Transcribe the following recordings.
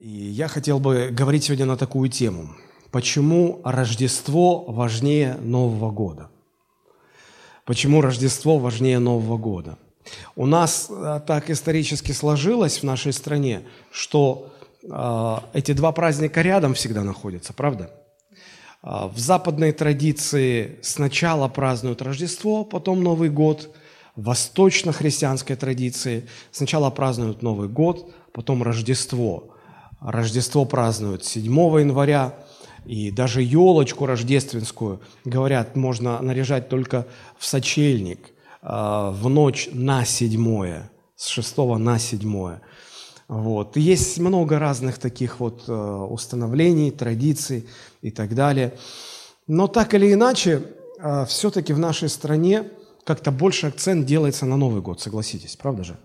И я хотел бы говорить сегодня на такую тему. Почему Рождество важнее Нового года? Почему Рождество важнее Нового года? У нас э, так исторически сложилось в нашей стране, что э, эти два праздника рядом всегда находятся, правда? Э, в западной традиции сначала празднуют Рождество, потом Новый год. В восточно-христианской традиции сначала празднуют Новый год, потом Рождество – Рождество празднуют 7 января, и даже елочку рождественскую, говорят, можно наряжать только в сочельник а, в ночь на седьмое, с 6 на седьмое. Вот. есть много разных таких вот э, установлений, традиций и так далее. Но так или иначе, э, все-таки в нашей стране как-то больше акцент делается на Новый год, согласитесь, правда же?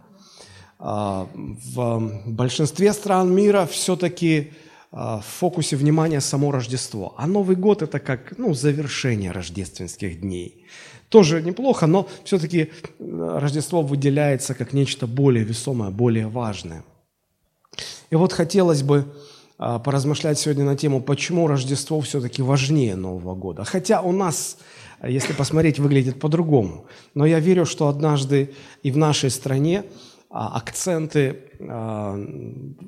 А, в большинстве стран мира все-таки а, в фокусе внимания само Рождество. А Новый год – это как ну, завершение рождественских дней. Тоже неплохо, но все-таки Рождество выделяется как нечто более весомое, более важное. И вот хотелось бы а, поразмышлять сегодня на тему, почему Рождество все-таки важнее Нового года. Хотя у нас, если посмотреть, выглядит по-другому. Но я верю, что однажды и в нашей стране акценты а,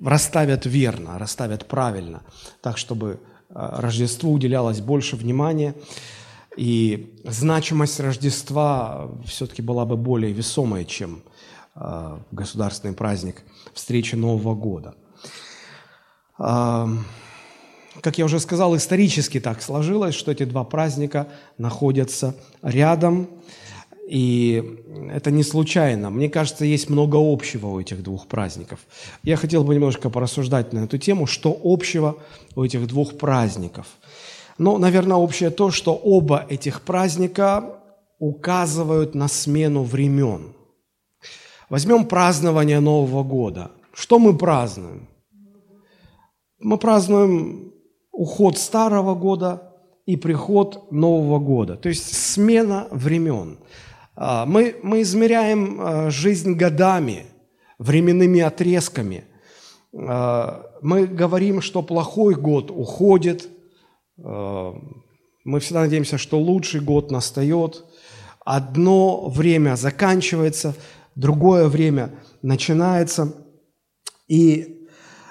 расставят верно, расставят правильно, так, чтобы а, Рождеству уделялось больше внимания, и значимость Рождества все-таки была бы более весомой, чем государственный праздник встречи Нового года. Как я уже сказал, исторически так сложилось, что эти два праздника находятся рядом, и это не случайно. Мне кажется, есть много общего у этих двух праздников. Я хотел бы немножко порассуждать на эту тему, что общего у этих двух праздников. Но, наверное, общее то, что оба этих праздника указывают на смену времен. Возьмем празднование Нового года. Что мы празднуем? Мы празднуем уход старого года и приход Нового года. То есть смена времен. А, мы, мы измеряем а, жизнь годами, временными отрезками. А, мы говорим, что плохой год уходит. Мы всегда надеемся, что лучший год настает. Одно время заканчивается, другое время начинается. И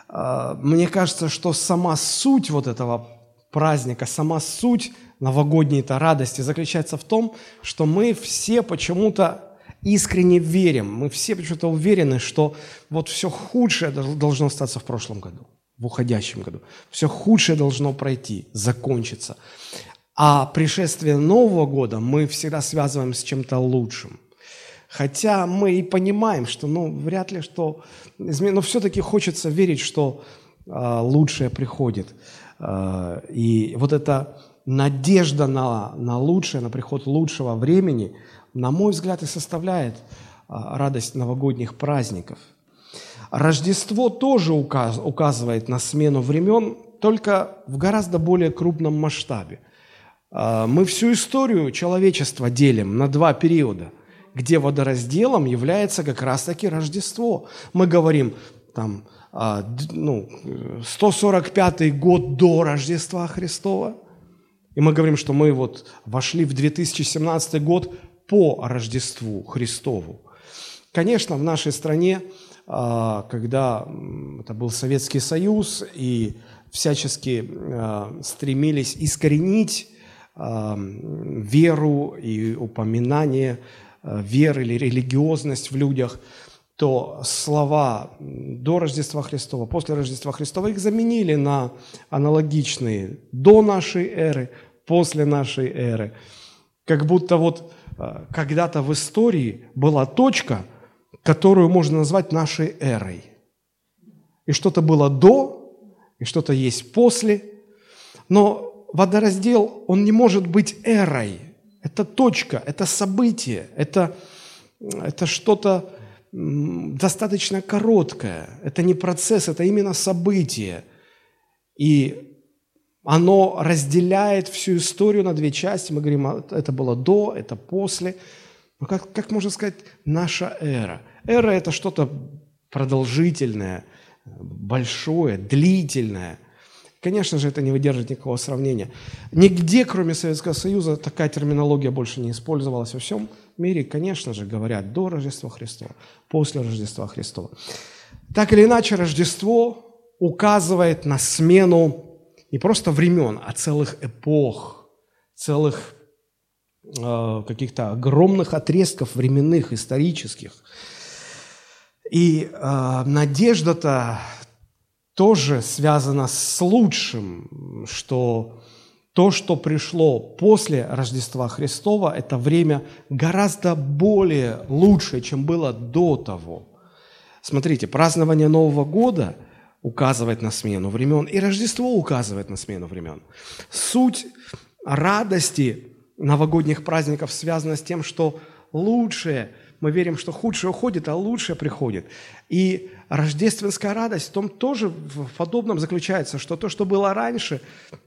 мне кажется, что сама суть вот этого праздника, сама суть новогодней-то радости заключается в том, что мы все почему-то искренне верим, мы все почему-то уверены, что вот все худшее должно остаться в прошлом году, в уходящем году. Все худшее должно пройти, закончиться. А пришествие Нового года мы всегда связываем с чем-то лучшим. Хотя мы и понимаем, что ну, вряд ли что... Но все-таки хочется верить, что э, лучшее приходит. Э, и вот это надежда на, на лучшее, на приход лучшего времени, на мой взгляд, и составляет а, радость новогодних праздников. Рождество тоже указ, указывает на смену времен, только в гораздо более крупном масштабе. А, мы всю историю человечества делим на два периода, где водоразделом является как раз-таки Рождество. Мы говорим, там, а, ну, 145 год до Рождества Христова – и мы говорим, что мы вот вошли в 2017 год по Рождеству Христову. Конечно, в нашей стране, а, когда это был Советский Союз, и всячески а, стремились искоренить а, веру и упоминание веры или религиозность в людях, то слова до Рождества Христова, после Рождества Христова их заменили на аналогичные до нашей эры, после нашей эры. Как будто вот э, когда-то в истории была точка, которую можно назвать нашей эрой. И что-то было до, и что-то есть после. Но водораздел, он не может быть эрой. Это точка, это событие, это, это что-то достаточно короткое. Это не процесс, это именно событие. И оно разделяет всю историю на две части. Мы говорим, а, это было до, это после. Но как, как можно сказать, наша эра? Эра – это что-то продолжительное, большое, длительное. Конечно же, это не выдержит никакого сравнения. Нигде, кроме Советского Союза, такая терминология больше не использовалась во всем мире. Конечно же, говорят до Рождества Христова, после Рождества Христова. Так или иначе, Рождество указывает на смену не просто времен, а целых эпох, целых э, каких-то огромных отрезков временных, исторических. И э, надежда-то тоже связана с лучшим, что то, что пришло после Рождества Христова, это время гораздо более лучшее, чем было до того. Смотрите, празднование Нового года указывает на смену времен, и Рождество указывает на смену времен. Суть радости новогодних праздников связана с тем, что лучшее – мы верим, что худшее уходит, а лучшее приходит. И рождественская радость в том тоже в подобном заключается, что то, что было раньше,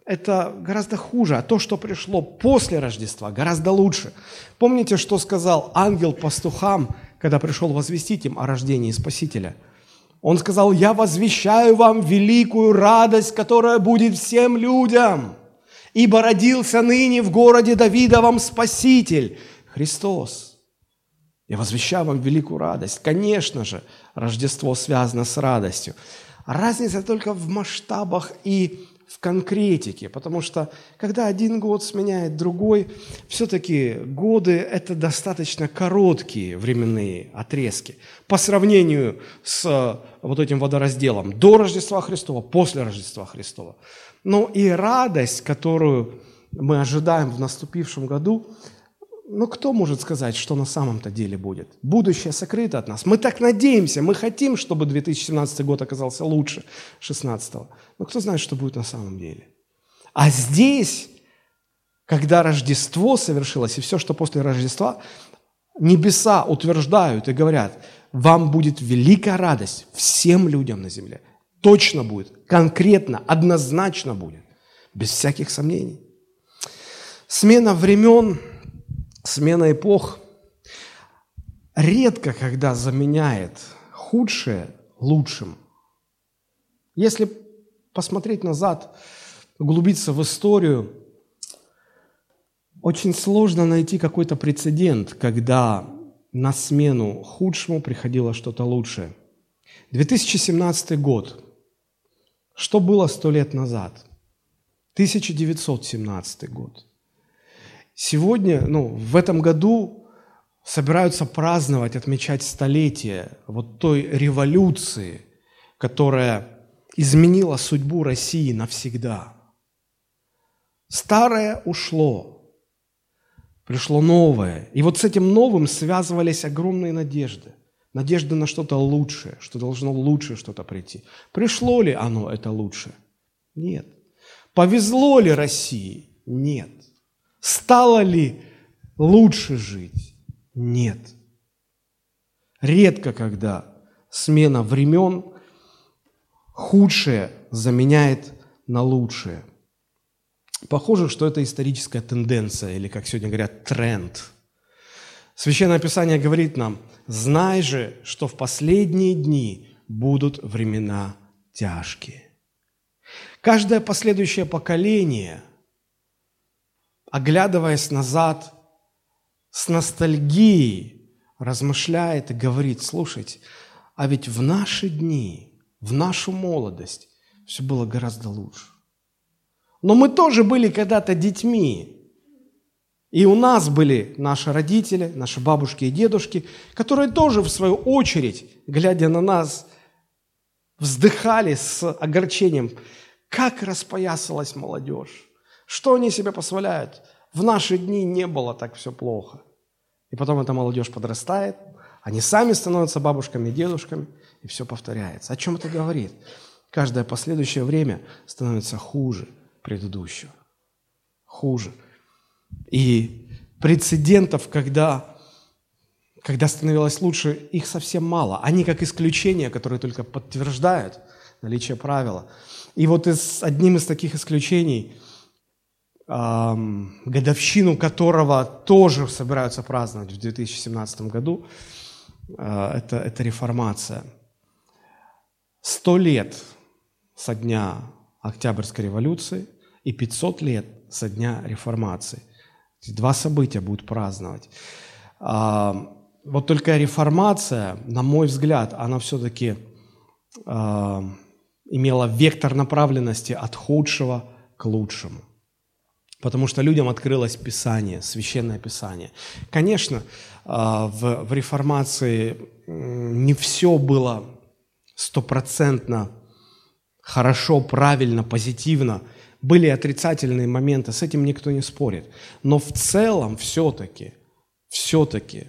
это гораздо хуже, а то, что пришло после Рождества, гораздо лучше. Помните, что сказал ангел пастухам, когда пришел возвестить им о рождении Спасителя? Он сказал, я возвещаю вам великую радость, которая будет всем людям, ибо родился ныне в городе Давидовом Спаситель, Христос – я возвещаю вам великую радость. Конечно же, Рождество связано с радостью. Разница только в масштабах и в конкретике, потому что когда один год сменяет другой, все-таки годы – это достаточно короткие временные отрезки по сравнению с э, вот этим водоразделом до Рождества Христова, после Рождества Христова. Но и радость, которую мы ожидаем в наступившем году – но кто может сказать, что на самом-то деле будет? Будущее сокрыто от нас. Мы так надеемся, мы хотим, чтобы 2017 год оказался лучше 2016. Но кто знает, что будет на самом деле? А здесь, когда Рождество совершилось, и все, что после Рождества, небеса утверждают и говорят, вам будет великая радость всем людям на земле. Точно будет, конкретно, однозначно будет, без всяких сомнений. Смена времен смена эпох редко когда заменяет худшее лучшим. Если посмотреть назад, углубиться в историю, очень сложно найти какой-то прецедент, когда на смену худшему приходило что-то лучшее. 2017 год. Что было сто лет назад? 1917 год. Сегодня, ну, в этом году собираются праздновать, отмечать столетие вот той революции, которая изменила судьбу России навсегда. Старое ушло, пришло новое. И вот с этим новым связывались огромные надежды. Надежды на что-то лучшее, что должно лучше что-то прийти. Пришло ли оно это лучше? Нет. Повезло ли России? Нет. Стало ли лучше жить? Нет. Редко когда смена времен худшее заменяет на лучшее. Похоже, что это историческая тенденция, или, как сегодня говорят, тренд. Священное Писание говорит нам, знай же, что в последние дни будут времена тяжкие. Каждое последующее поколение – оглядываясь назад, с ностальгией размышляет и говорит, слушайте, а ведь в наши дни, в нашу молодость все было гораздо лучше. Но мы тоже были когда-то детьми. И у нас были наши родители, наши бабушки и дедушки, которые тоже, в свою очередь, глядя на нас, вздыхали с огорчением, как распоясалась молодежь. Что они себе позволяют? В наши дни не было так все плохо. И потом эта молодежь подрастает, они сами становятся бабушками и дедушками, и все повторяется. О чем это говорит? Каждое последующее время становится хуже предыдущего. Хуже. И прецедентов, когда, когда становилось лучше, их совсем мало. Они как исключения, которые только подтверждают наличие правила. И вот из, одним из таких исключений – годовщину которого тоже собираются праздновать в 2017 году. А, это, это реформация. 100 лет со дня Октябрьской революции и 500 лет со дня реформации. Два события будут праздновать. А, вот только реформация, на мой взгляд, она все-таки а, имела вектор направленности от худшего к лучшему. Потому что людям открылось Писание, Священное Писание. Конечно, а, в, в реформации не все было стопроцентно хорошо, правильно, позитивно. Были отрицательные моменты, с этим никто не спорит. Но в целом все-таки, все-таки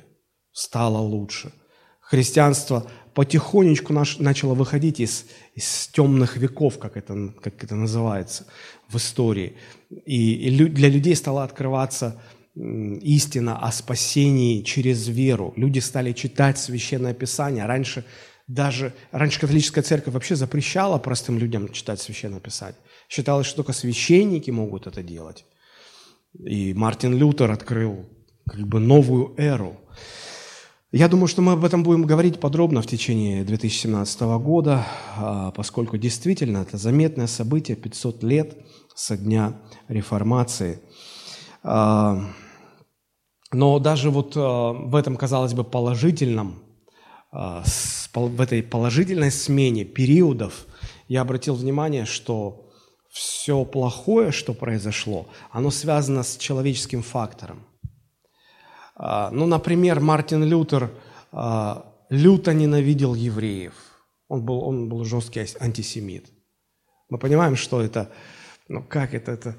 стало лучше. Христианство потихонечку наш, начало выходить из, из темных веков, как это, как это называется в истории. И, и для людей стала открываться истина о спасении через веру. Люди стали читать Священное Писание. Раньше даже, раньше католическая церковь вообще запрещала простым людям читать Священное Писание. Считалось, что только священники могут это делать. И Мартин Лютер открыл как бы новую эру. Я думаю, что мы об этом будем говорить подробно в течение 2017 года, а, поскольку действительно это заметное событие, 500 лет со дня реформации. А, но даже вот а, в этом, казалось бы, положительном, в этой положительной смене периодов я обратил внимание, что все плохое, что произошло, оно связано с человеческим фактором. А, ну, например, Мартин Лютер а, люто ненавидел евреев. Он был, он был жесткий антисемит. Мы понимаем, что это, ну как это, это,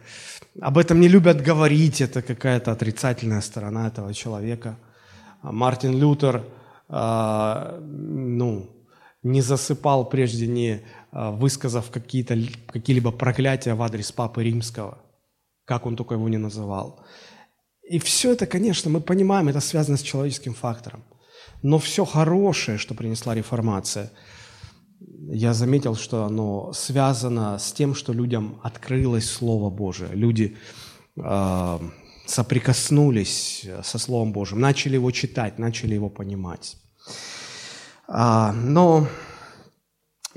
об этом не любят говорить, это какая-то отрицательная сторона этого человека. А Мартин Лютер, ну, не засыпал прежде не высказав какие-то, какие-либо проклятия в адрес Папы Римского, как он только его не называл. И все это, конечно, мы понимаем, это связано с человеческим фактором. Но все хорошее, что принесла реформация, я заметил, что оно связано с тем, что людям открылось Слово Божие. Люди э, соприкоснулись со Словом Божьим, начали его читать, начали его понимать. А, но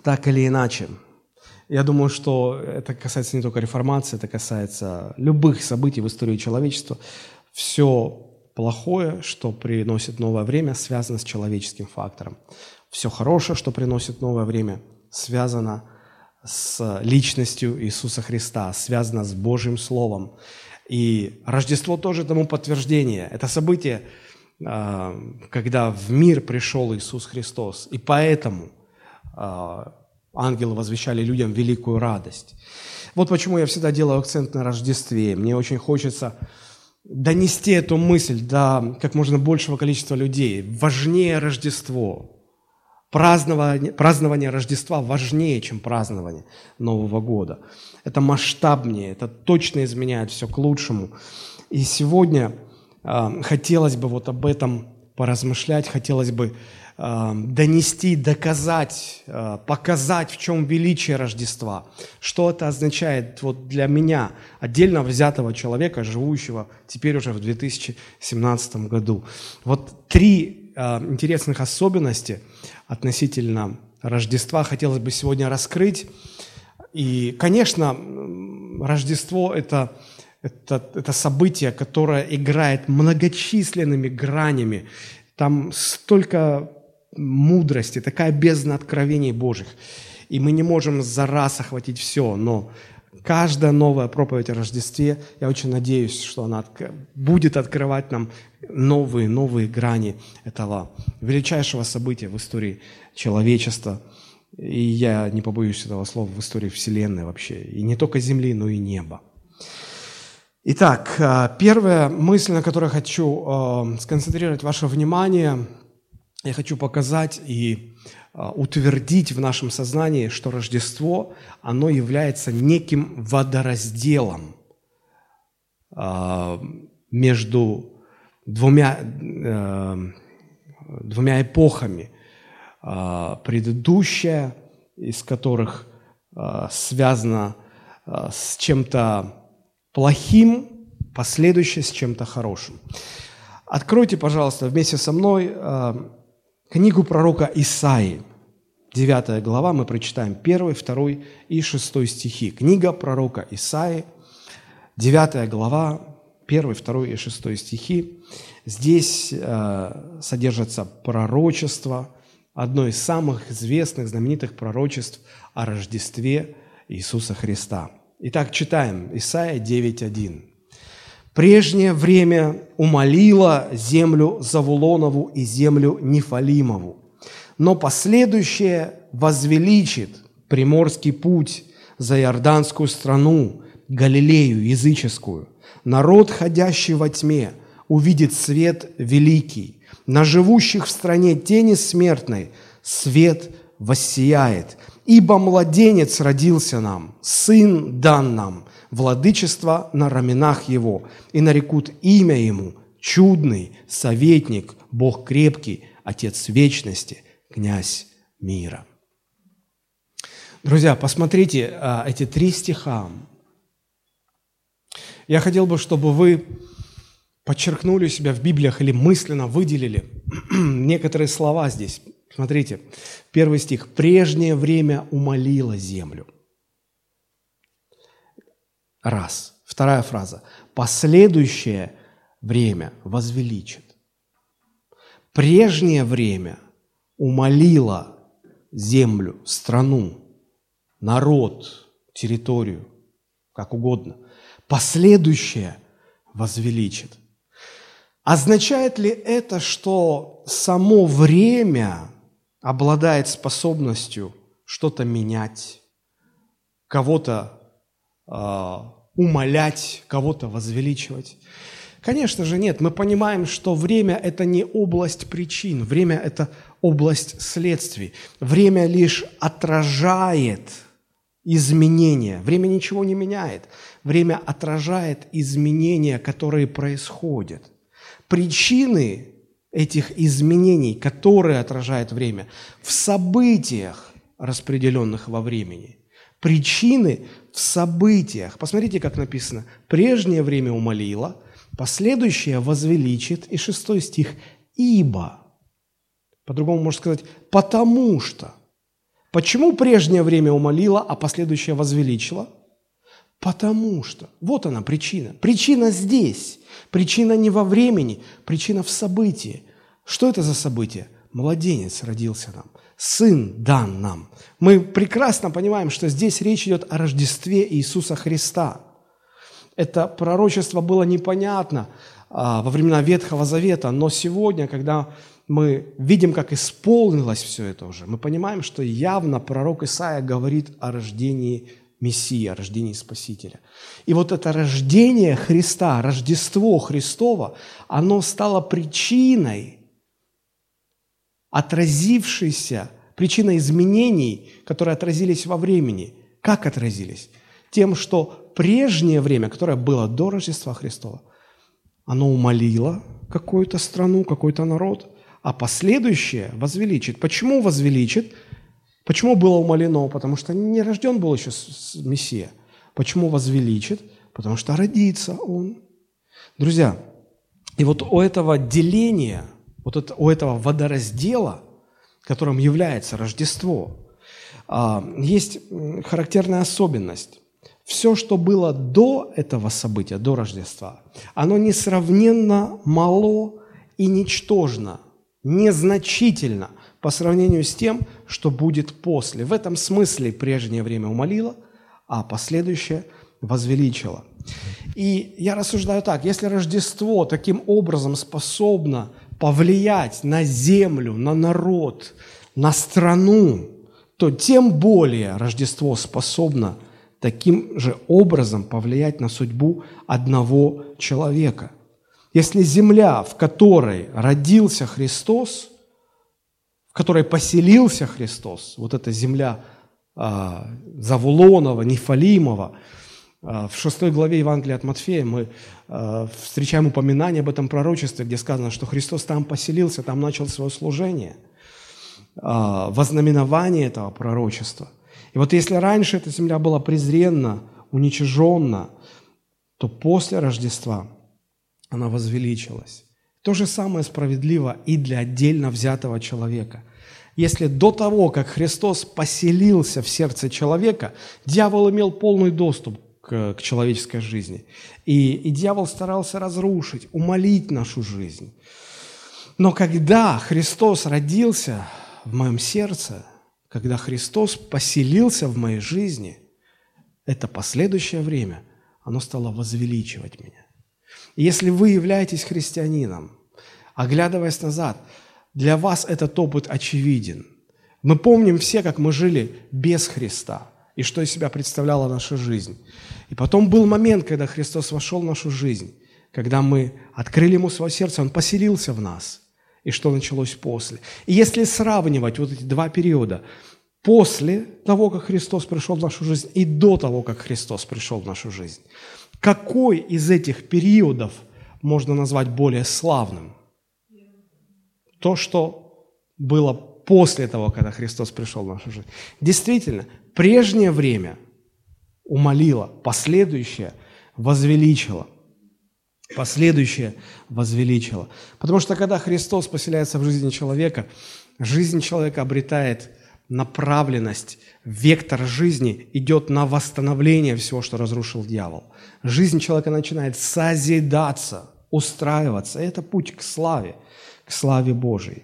так или иначе, я думаю, что это касается не только реформации, это касается любых событий в истории человечества все плохое, что приносит новое время, связано с человеческим фактором. Все хорошее, что приносит новое время, связано с личностью Иисуса Христа, связано с Божьим Словом. И Рождество тоже тому подтверждение. Это событие, а, когда в мир пришел Иисус Христос. И поэтому а, ангелы возвещали людям великую радость. Вот почему я всегда делаю акцент на Рождестве. Мне очень хочется донести эту мысль до как можно большего количества людей. Важнее Рождество. Празднование, празднование Рождества важнее, чем празднование Нового года. Это масштабнее, это точно изменяет все к лучшему. И сегодня э, хотелось бы вот об этом поразмышлять, хотелось бы Эм, донести, доказать, э, показать, в чем величие Рождества. Что это означает вот для меня, отдельно взятого человека, живущего теперь уже в 2017 году. Вот три э, интересных особенности относительно Рождества хотелось бы сегодня раскрыть. И, конечно, Рождество это, – это, это событие, которое играет многочисленными гранями. Там столько мудрости, такая бездна откровений Божьих. И мы не можем за раз охватить все, но каждая новая проповедь о Рождестве, я очень надеюсь, что она будет открывать нам новые, новые грани этого величайшего события в истории человечества. И я не побоюсь этого слова в истории Вселенной вообще. И не только Земли, но и неба. Итак, э, первая мысль, на которой хочу э, сконцентрировать ваше внимание – я хочу показать и а, утвердить в нашем сознании, что Рождество, оно является неким водоразделом между двумя, э, двумя эпохами. Предыдущая, из которых связана с чем-то плохим, последующая с чем-то хорошим. Откройте, пожалуйста, вместе со мной книгу пророка Исаии. 9 глава, мы прочитаем 1, 2 и 6 стихи. Книга пророка Исаи, 9 глава, 1, 2 и 6 стихи. Здесь э, содержатся пророчества, одно из самых известных, знаменитых пророчеств о Рождестве Иисуса Христа. Итак, читаем Исаия 9.1. «Прежнее время умолило землю Завулонову и землю Нефалимову, но последующее возвеличит приморский путь за Иорданскую страну, Галилею языческую. Народ, ходящий во тьме, увидит свет великий. На живущих в стране тени смертной свет воссияет. Ибо младенец родился нам, сын дан нам, владычество на раменах его, и нарекут имя ему чудный, советник, Бог крепкий, Отец вечности, князь мира. Друзья, посмотрите а, эти три стиха. Я хотел бы, чтобы вы подчеркнули себя в Библиях или мысленно выделили некоторые слова здесь. Смотрите, первый стих. «Прежнее время умолило землю». Раз. Вторая фраза. «Последующее время возвеличит». Прежнее время умолило землю, страну, народ, территорию, как угодно. Последующее возвеличит. Означает ли это, что само время обладает способностью что-то менять, кого-то э, умолять, кого-то возвеличивать? Конечно же нет. Мы понимаем, что время – это не область причин, время – это область следствий. Время лишь отражает изменения. Время ничего не меняет. Время отражает изменения, которые происходят. Причины этих изменений, которые отражает время, в событиях, распределенных во времени. Причины в событиях. Посмотрите, как написано. Прежнее время умолило, последующее возвеличит. И шестой стих. Ибо. По-другому можно сказать, потому что. Почему прежнее время умолило, а последующее возвеличило? Потому что. Вот она причина. Причина здесь. Причина не во времени, причина в событии. Что это за событие? Младенец родился нам. Сын дан нам. Мы прекрасно понимаем, что здесь речь идет о Рождестве Иисуса Христа. Это пророчество было непонятно а, во времена Ветхого Завета, но сегодня, когда мы видим, как исполнилось все это уже, мы понимаем, что явно пророк Исаия говорит о рождении Мессии, о рождении Спасителя. И вот это рождение Христа, Рождество Христово, оно стало причиной, отразившейся, причиной изменений, которые отразились во времени. Как отразились? Тем, что прежнее время, которое было до Рождества Христова, оно умолило какую-то страну, какой-то народ, а последующее возвеличит. Почему возвеличит? Почему было умолено? Потому что не рожден был еще Мессия. Почему возвеличит? Потому что родится он. Друзья, и вот у этого деления, вот это, у этого водораздела, которым является Рождество, а, есть характерная особенность. Все, что было до этого события, до Рождества, оно несравненно мало и ничтожно, незначительно – по сравнению с тем, что будет после. В этом смысле прежнее время умолило, а последующее возвеличило. И я рассуждаю так, если Рождество таким образом способно повлиять на землю, на народ, на страну, то тем более Рождество способно таким же образом повлиять на судьбу одного человека. Если земля, в которой родился Христос – которой поселился Христос, вот эта земля а, Завулонова, Нефалимова, а, в шестой главе Евангелия от Матфея мы а, встречаем упоминание об этом пророчестве, где сказано, что Христос там поселился, там начал свое служение, а, вознаменование этого пророчества. И вот если раньше эта земля была презренна, уничиженна, то после Рождества она возвеличилась. То же самое справедливо и для отдельно взятого человека. Если до того, как Христос поселился в сердце человека, дьявол имел полный доступ к, к человеческой жизни. И, и дьявол старался разрушить, умолить нашу жизнь. Но когда Христос родился в моем сердце, когда Христос поселился в моей жизни, это последующее время, оно стало возвеличивать меня. Если вы являетесь христианином, оглядываясь назад, для вас этот опыт очевиден. Мы помним все, как мы жили без Христа и что из себя представляла наша жизнь. И потом был момент, когда Христос вошел в нашу жизнь, когда мы открыли Ему свое сердце, Он поселился в нас. И что началось после. И если сравнивать вот эти два периода, после того, как Христос пришел в нашу жизнь, и до того, как Христос пришел в нашу жизнь, какой из этих периодов можно назвать более славным? То, что было после того, когда Христос пришел в нашу жизнь. Действительно, прежнее время умолило, последующее возвеличило. Последующее возвеличило. Потому что когда Христос поселяется в жизни человека, жизнь человека обретает направленность, вектор жизни идет на восстановление всего, что разрушил дьявол. Жизнь человека начинает созидаться, устраиваться. Это путь к славе, к славе Божией.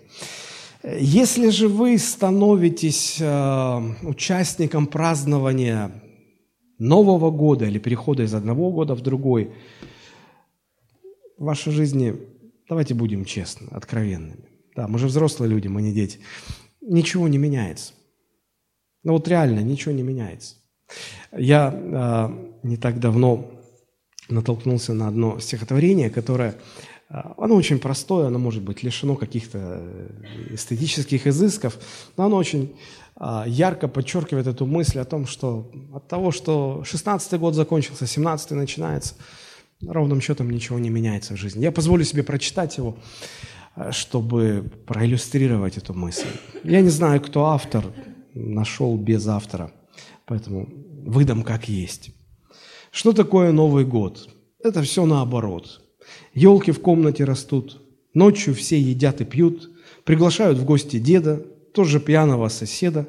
Если же вы становитесь э, участником празднования Нового года или перехода из одного года в другой, в вашей жизни, давайте будем честны, откровенными. Да, мы же взрослые люди, мы не дети. Ничего не меняется. Ну вот реально ничего не меняется. Я э, не так давно натолкнулся на одно стихотворение, которое а, оно очень простое, оно может быть лишено каких-то э, эстетических изысков, но оно очень а, ярко подчеркивает эту мысль о том, что от того, что 16-й год закончился, 17-й начинается, ровным счетом ничего не меняется в жизни. Я позволю себе прочитать его, э, чтобы проиллюстрировать эту мысль. Я не знаю, кто автор, нашел без автора, поэтому выдам как есть. Что такое Новый год? Это все наоборот – Елки в комнате растут, ночью все едят и пьют, приглашают в гости деда, тоже пьяного соседа.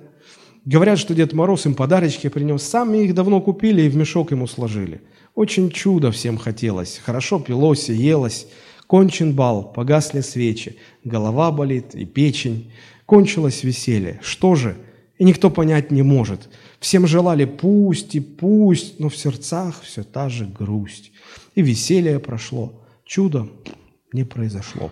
Говорят, что Дед Мороз им подарочки принес, сами их давно купили и в мешок ему сложили. Очень чудо всем хотелось, хорошо пилось и елось. Кончен бал, погасли свечи, голова болит и печень. Кончилось веселье. Что же? И никто понять не может. Всем желали пусть и пусть, но в сердцах все та же грусть. И веселье прошло, Чудо не произошло.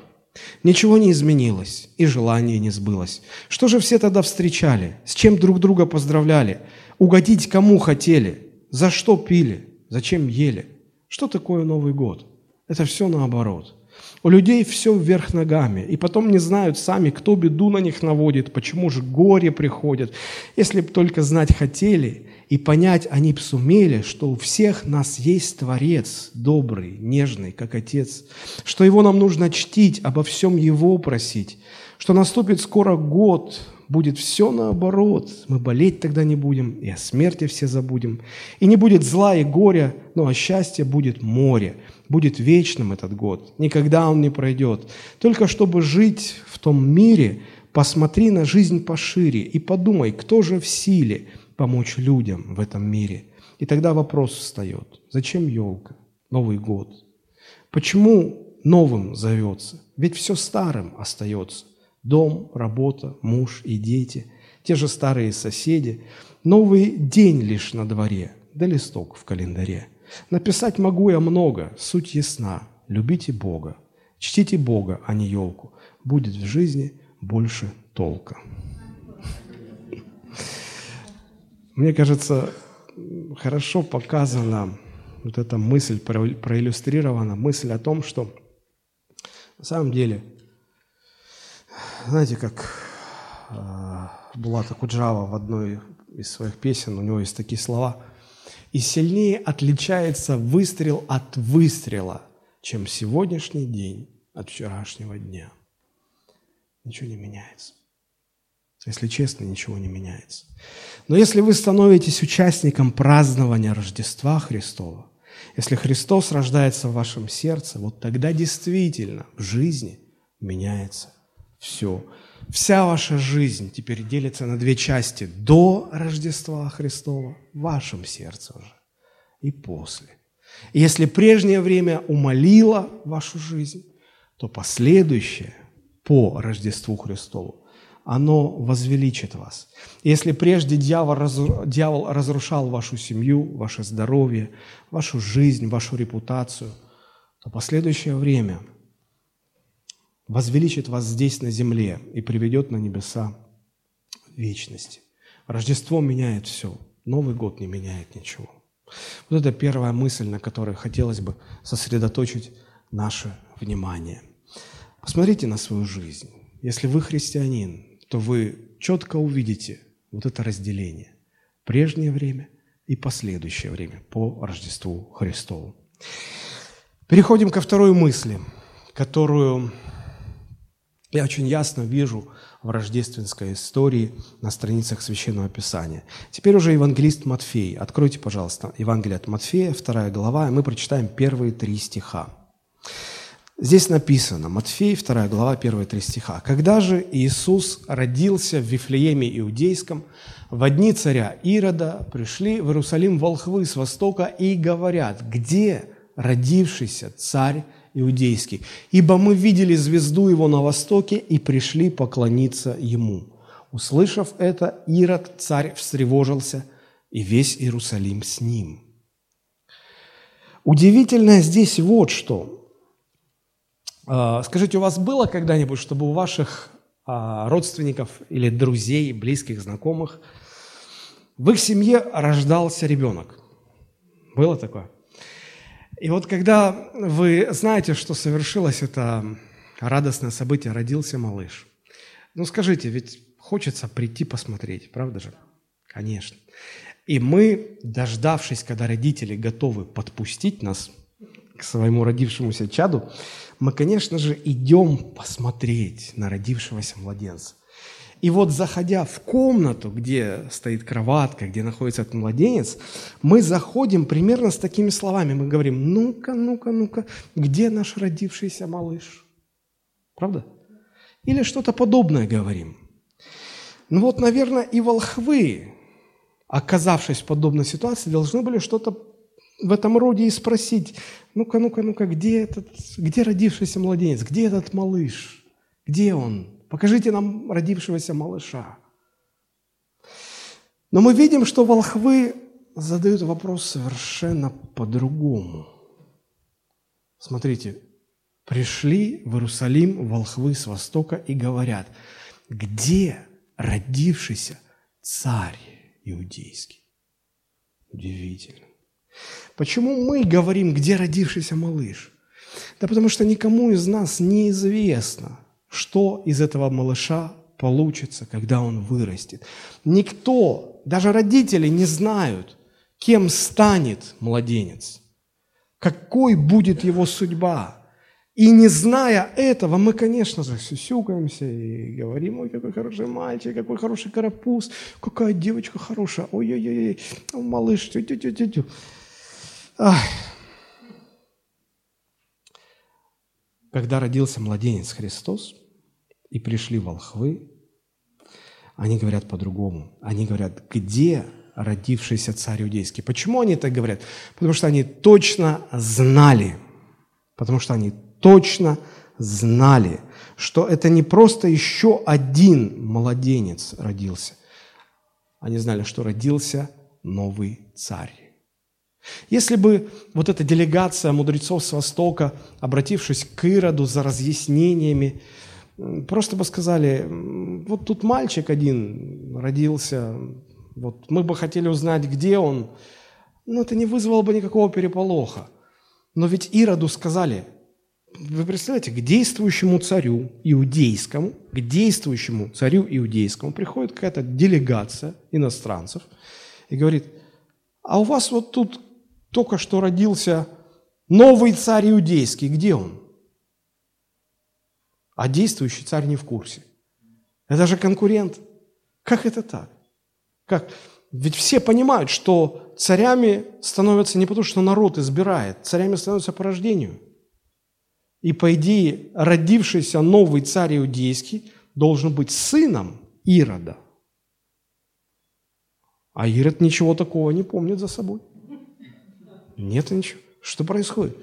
Ничего не изменилось, и желание не сбылось. Что же все тогда встречали? С чем друг друга поздравляли? Угодить кому хотели? За что пили? Зачем ели? Что такое Новый год? Это все наоборот. У людей все вверх ногами, и потом не знают сами, кто беду на них наводит, почему же горе приходит. Если бы только знать хотели, и понять они бы сумели, что у всех нас есть Творец, добрый, нежный, как Отец, что Его нам нужно чтить, обо всем Его просить, что наступит скоро год, будет все наоборот. Мы болеть тогда не будем, и о смерти все забудем. И не будет зла и горя, но о счастье будет море. Будет вечным этот год, никогда он не пройдет. Только чтобы жить в том мире, посмотри на жизнь пошире и подумай, кто же в силе – помочь людям в этом мире. И тогда вопрос встает, зачем елка, Новый год? Почему новым зовется? Ведь все старым остается. Дом, работа, муж и дети, те же старые соседи. Новый день лишь на дворе, да листок в календаре. Написать могу я много, суть ясна. Любите Бога, чтите Бога, а не елку. Будет в жизни больше толка. Мне кажется, хорошо показана вот эта мысль, проиллюстрирована мысль о том, что на самом деле, знаете, как э, Булата Куджава в одной из своих песен, у него есть такие слова, «И сильнее отличается выстрел от выстрела, чем сегодняшний день от вчерашнего дня». Ничего не меняется. Если честно, ничего не меняется. Но если вы становитесь участником празднования Рождества Христова, если Христос рождается в вашем сердце, вот тогда действительно в жизни меняется все. Вся ваша жизнь теперь делится на две части. До Рождества Христова в вашем сердце уже и после. Если прежнее время умолило вашу жизнь, то последующее по Рождеству Христову, оно возвеличит вас. Если прежде дьявол, дьявол разрушал вашу семью, ваше здоровье, вашу жизнь, вашу репутацию, то последующее время возвеличит вас здесь на земле и приведет на небеса вечности. Рождество меняет все, Новый год не меняет ничего. Вот это первая мысль, на которой хотелось бы сосредоточить наше внимание. Посмотрите на свою жизнь. Если вы христианин, то вы четко увидите вот это разделение. Прежнее время и последующее время по Рождеству Христову. Переходим ко второй мысли, которую я очень ясно вижу в рождественской истории на страницах Священного Писания. Теперь уже евангелист Матфей. Откройте, пожалуйста, Евангелие от Матфея, вторая глава, и мы прочитаем первые три стиха. Здесь написано, Матфей, 2 глава, первые три стиха. «Когда же Иисус родился в Вифлееме Иудейском, в дни царя Ирода пришли в Иерусалим волхвы с востока и говорят, где родившийся царь Иудейский? Ибо мы видели звезду его на востоке и пришли поклониться ему». Услышав это, Ирод, царь, встревожился, и весь Иерусалим с ним. Удивительное здесь вот что – а, скажите, у вас было когда-нибудь, чтобы у ваших а, родственников или друзей, близких, знакомых, в их семье рождался ребенок? Было такое? И вот когда вы знаете, что совершилось это радостное событие, родился малыш, ну скажите, ведь хочется прийти посмотреть, правда же? Конечно. И мы, дождавшись, когда родители готовы подпустить нас к своему родившемуся чаду, мы, конечно же, идем посмотреть на родившегося младенца. И вот заходя в комнату, где стоит кроватка, где находится этот младенец, мы заходим примерно с такими словами. Мы говорим, ну-ка, ну-ка, ну-ка, где наш родившийся малыш? Правда? Или что-то подобное говорим. Ну вот, наверное, и волхвы, оказавшись в подобной ситуации, должны были что-то в этом роде и спросить, ну-ка, ну-ка, ну-ка, где этот, где родившийся младенец, где этот малыш, где он? Покажите нам родившегося малыша. Но мы видим, что волхвы задают вопрос совершенно по-другому. Смотрите, пришли в Иерусалим волхвы с востока и говорят, где родившийся царь иудейский? Удивительно. Почему мы говорим, где родившийся малыш? Да потому что никому из нас неизвестно, что из этого малыша получится, когда он вырастет. Никто, даже родители не знают, кем станет младенец, какой будет его судьба. И не зная этого, мы, конечно же, сюсюкаемся и говорим, ой, какой хороший мальчик, какой хороший карапуз, какая девочка хорошая, ой-ой-ой, малыш, тю-тю-тю-тю. Когда родился младенец Христос, и пришли волхвы, они говорят по-другому. Они говорят, где родившийся царь иудейский? Почему они так говорят? Потому что они точно знали, потому что они точно знали, что это не просто еще один младенец родился. Они знали, что родился новый царь. Если бы вот эта делегация мудрецов с Востока, обратившись к Ироду за разъяснениями, просто бы сказали, вот тут мальчик один родился, вот мы бы хотели узнать, где он, но это не вызвало бы никакого переполоха. Но ведь Ироду сказали, вы представляете, к действующему царю иудейскому, к действующему царю иудейскому приходит какая-то делегация иностранцев и говорит, а у вас вот тут только что родился новый царь иудейский. Где он? А действующий царь не в курсе. Это же конкурент. Как это так? Как? Ведь все понимают, что царями становятся не потому, что народ избирает, царями становятся по рождению. И по идее родившийся новый царь иудейский должен быть сыном Ирода. А Ирод ничего такого не помнит за собой. Нет ничего. Что происходит?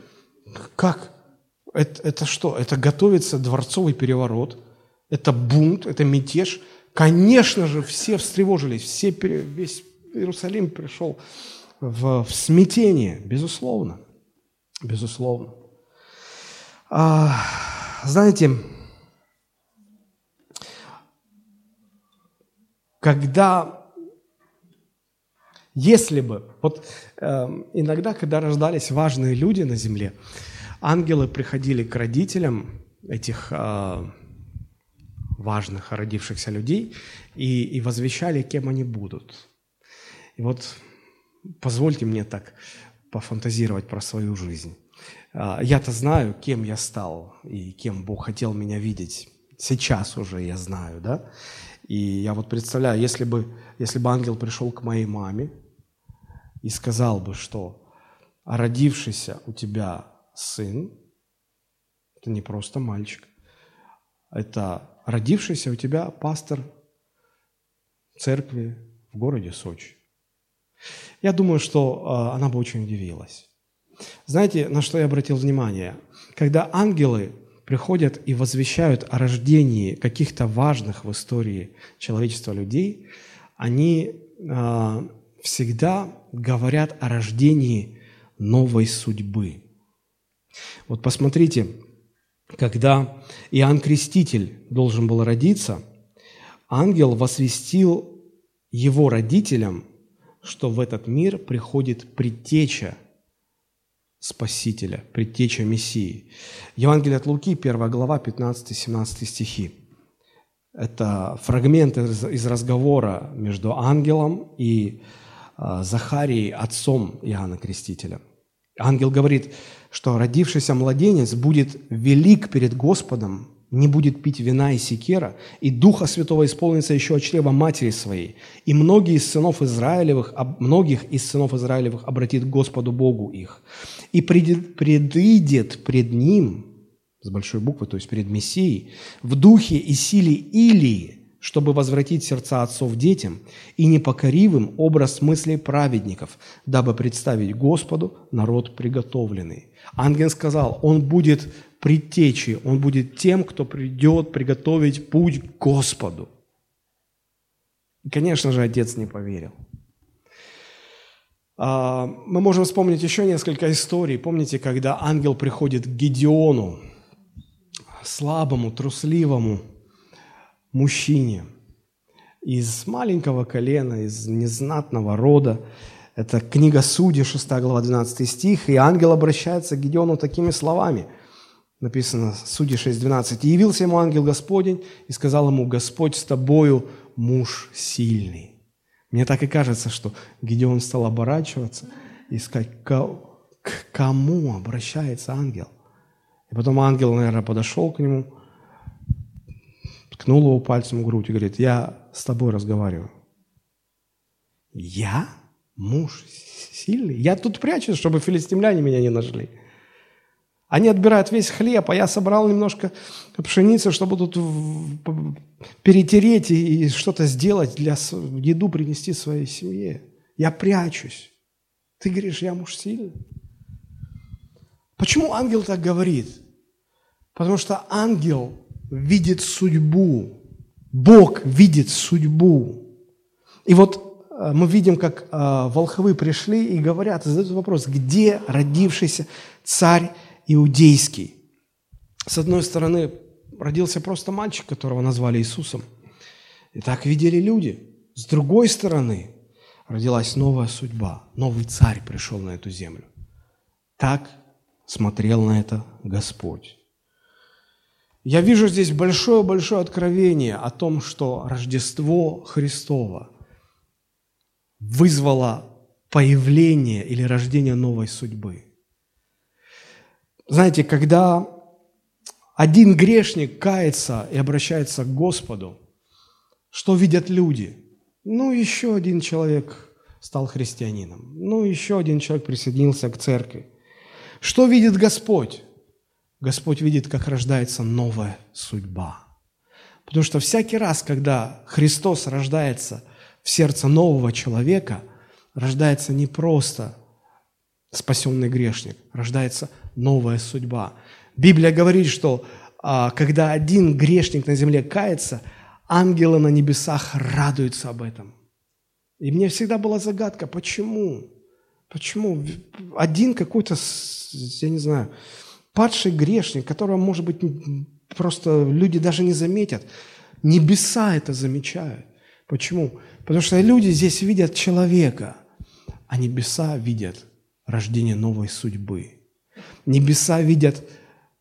Как? Это, это что? Это готовится дворцовый переворот, это бунт, это мятеж. Конечно же, все встревожились, все, весь Иерусалим пришел в, в смятение, безусловно. Безусловно. А, знаете, когда, если бы, вот э, иногда, когда рождались важные люди на земле, ангелы приходили к родителям этих э, важных родившихся людей и, и возвещали, кем они будут. И вот позвольте мне так пофантазировать про свою жизнь. А, я-то знаю, кем я стал и кем Бог хотел меня видеть. Сейчас уже я знаю, да? И я вот представляю, если бы, если бы ангел пришел к моей маме и сказал бы, что родившийся у тебя сын, это не просто мальчик, это родившийся у тебя пастор церкви в городе Сочи. Я думаю, что а, она бы очень удивилась. Знаете, на что я обратил внимание? Когда ангелы приходят и возвещают о рождении каких-то важных в истории человечества людей, они э, всегда говорят о рождении новой судьбы. Вот посмотрите, когда Иоанн Креститель должен был родиться, ангел возвестил его родителям, что в этот мир приходит предтеча – Спасителя, предтеча Мессии. Евангелие от Луки, 1 глава, 15-17 стихи. Это фрагмент из, разговора между ангелом и э, Захарией, отцом Иоанна Крестителя. Ангел говорит, что родившийся младенец будет велик перед Господом, не будет пить вина и секера, и Духа Святого исполнится еще от чрева матери своей. И многие из сынов Израилевых, многих из сынов Израилевых обратит к Господу Богу их. И предыдет пред Ним, с большой буквы, то есть перед Мессией, в духе и силе Илии, чтобы возвратить сердца отцов детям и непокоривым образ мыслей праведников, дабы представить Господу народ приготовленный. Ангел сказал, он будет предтечи, он будет тем, кто придет приготовить путь к Господу. И, конечно же, отец не поверил. А, мы можем вспомнить еще несколько историй. Помните, когда ангел приходит к Гедеону, слабому, трусливому мужчине из маленького колена, из незнатного рода. Это книга Судьи, 6 глава, 12 стих. И ангел обращается к Гедеону такими словами – написано Судьи 6.12. «И явился ему ангел Господень и сказал ему, Господь с тобою, муж сильный». Мне так и кажется, что Гедеон стал оборачиваться и искать, к кому обращается ангел. И потом ангел, наверное, подошел к нему, ткнул его пальцем в грудь и говорит, я с тобой разговариваю. Я? Муж сильный? Я тут прячусь, чтобы филистимляне меня не нашли. Они отбирают весь хлеб, а я собрал немножко пшеницы, чтобы тут перетереть и что-то сделать для еду принести своей семье. Я прячусь. Ты говоришь, я муж сильный. Почему ангел так говорит? Потому что ангел видит судьбу. Бог видит судьбу. И вот э, мы видим, как э, волхвы пришли и говорят, и задают вопрос, где родившийся царь иудейский. С одной стороны, родился просто мальчик, которого назвали Иисусом. И так видели люди. С другой стороны, родилась новая судьба. Новый царь пришел на эту землю. Так смотрел на это Господь. Я вижу здесь большое-большое откровение о том, что Рождество Христово вызвало появление или рождение новой судьбы. Знаете, когда один грешник кается и обращается к Господу, что видят люди? Ну, еще один человек стал христианином. Ну, еще один человек присоединился к церкви. Что видит Господь? Господь видит, как рождается новая судьба. Потому что всякий раз, когда Христос рождается в сердце нового человека, рождается не просто спасенный грешник, рождается новая судьба. Библия говорит, что а, когда один грешник на земле кается, ангелы на небесах радуются об этом. И мне всегда была загадка, почему? Почему один какой-то, я не знаю, падший грешник, которого, может быть, просто люди даже не заметят, небеса это замечают. Почему? Потому что люди здесь видят человека, а небеса видят рождение новой судьбы. Небеса видят,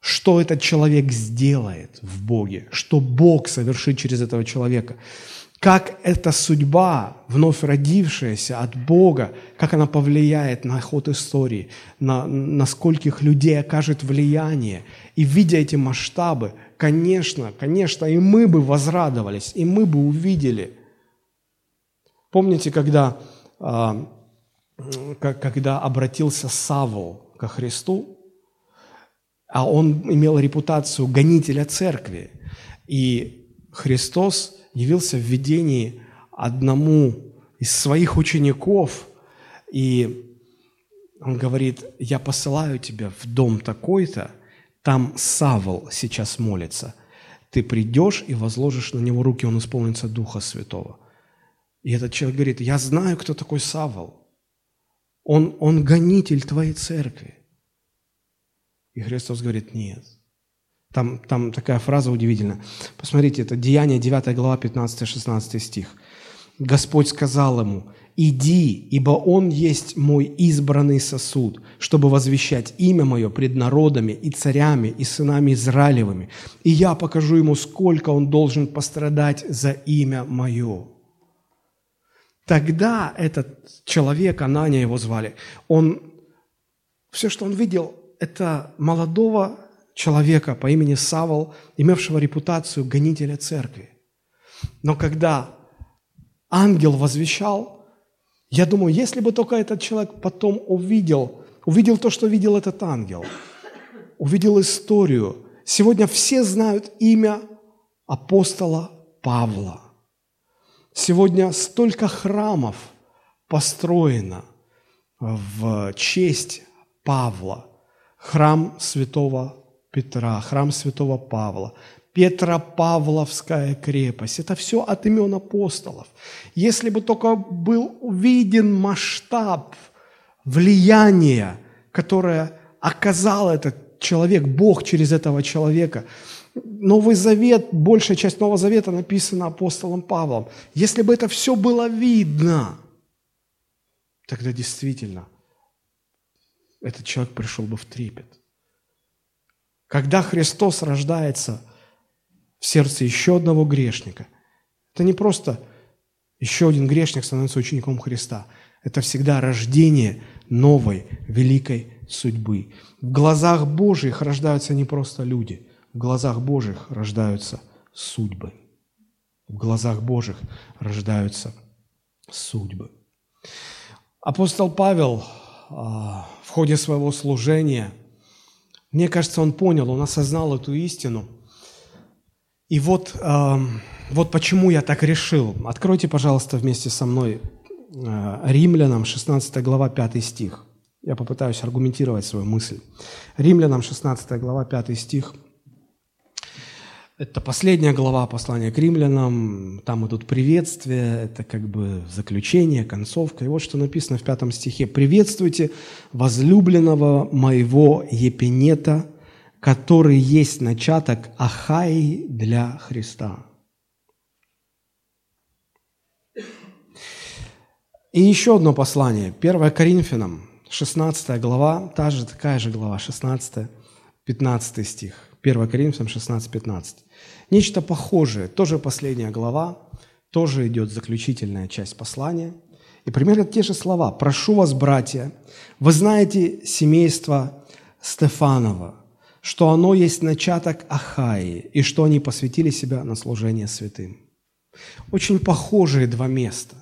что этот человек сделает в Боге, что Бог совершит через этого человека – как эта судьба, вновь родившаяся от Бога, как она повлияет на ход истории, на, на скольких людей окажет влияние. И видя эти масштабы, конечно, конечно, и мы бы возрадовались, и мы бы увидели. Помните, когда, а, когда обратился Савол ко Христу, а он имел репутацию гонителя церкви, и Христос – явился в видении одному из своих учеников, и он говорит, я посылаю тебя в дом такой-то, там Савол сейчас молится. Ты придешь и возложишь на него руки, он исполнится Духа Святого. И этот человек говорит, я знаю, кто такой Савол. Он, он гонитель твоей церкви. И Христос говорит, нет, там, там такая фраза удивительная. Посмотрите, это Деяние 9 глава, 15-16 стих. Господь сказал ему, «Иди, ибо он есть мой избранный сосуд, чтобы возвещать имя мое пред народами и царями и сынами Израилевыми, и я покажу ему, сколько он должен пострадать за имя мое». Тогда этот человек, Анания его звали, он, все, что он видел, это молодого человека по имени Савол, имевшего репутацию гонителя церкви. Но когда ангел возвещал, я думаю, если бы только этот человек потом увидел, увидел то, что видел этот ангел, увидел историю. Сегодня все знают имя апостола Павла. Сегодня столько храмов построено в честь Павла. Храм святого Петра, храм святого Павла, Петропавловская крепость. Это все от имен апостолов. Если бы только был виден масштаб влияния, которое оказал этот человек, Бог через этого человека. Новый Завет, большая часть Нового Завета написана апостолом Павлом. Если бы это все было видно, тогда действительно этот человек пришел бы в трепет – когда Христос рождается в сердце еще одного грешника, это не просто еще один грешник становится учеником Христа. Это всегда рождение новой великой судьбы. В глазах Божьих рождаются не просто люди, в глазах Божьих рождаются судьбы. В глазах Божьих рождаются судьбы. Апостол Павел а, в ходе своего служения – мне кажется, он понял, он осознал эту истину. И вот, э, вот почему я так решил. Откройте, пожалуйста, вместе со мной э, Римлянам 16 глава 5 стих. Я попытаюсь аргументировать свою мысль. Римлянам 16 глава 5 стих – это последняя глава послания к римлянам, там идут приветствия, это как бы заключение, концовка. И вот что написано в пятом стихе. «Приветствуйте возлюбленного моего Епенета, который есть начаток Ахаи для Христа». И еще одно послание, 1 Коринфянам, 16 глава, та же, такая же глава, 16, 15 стих. 1 Коринфянам 16, 15. Нечто похожее, тоже последняя глава, тоже идет заключительная часть послания. И примерно те же слова. «Прошу вас, братья, вы знаете семейство Стефанова, что оно есть начаток Ахаи, и что они посвятили себя на служение святым». Очень похожие два места.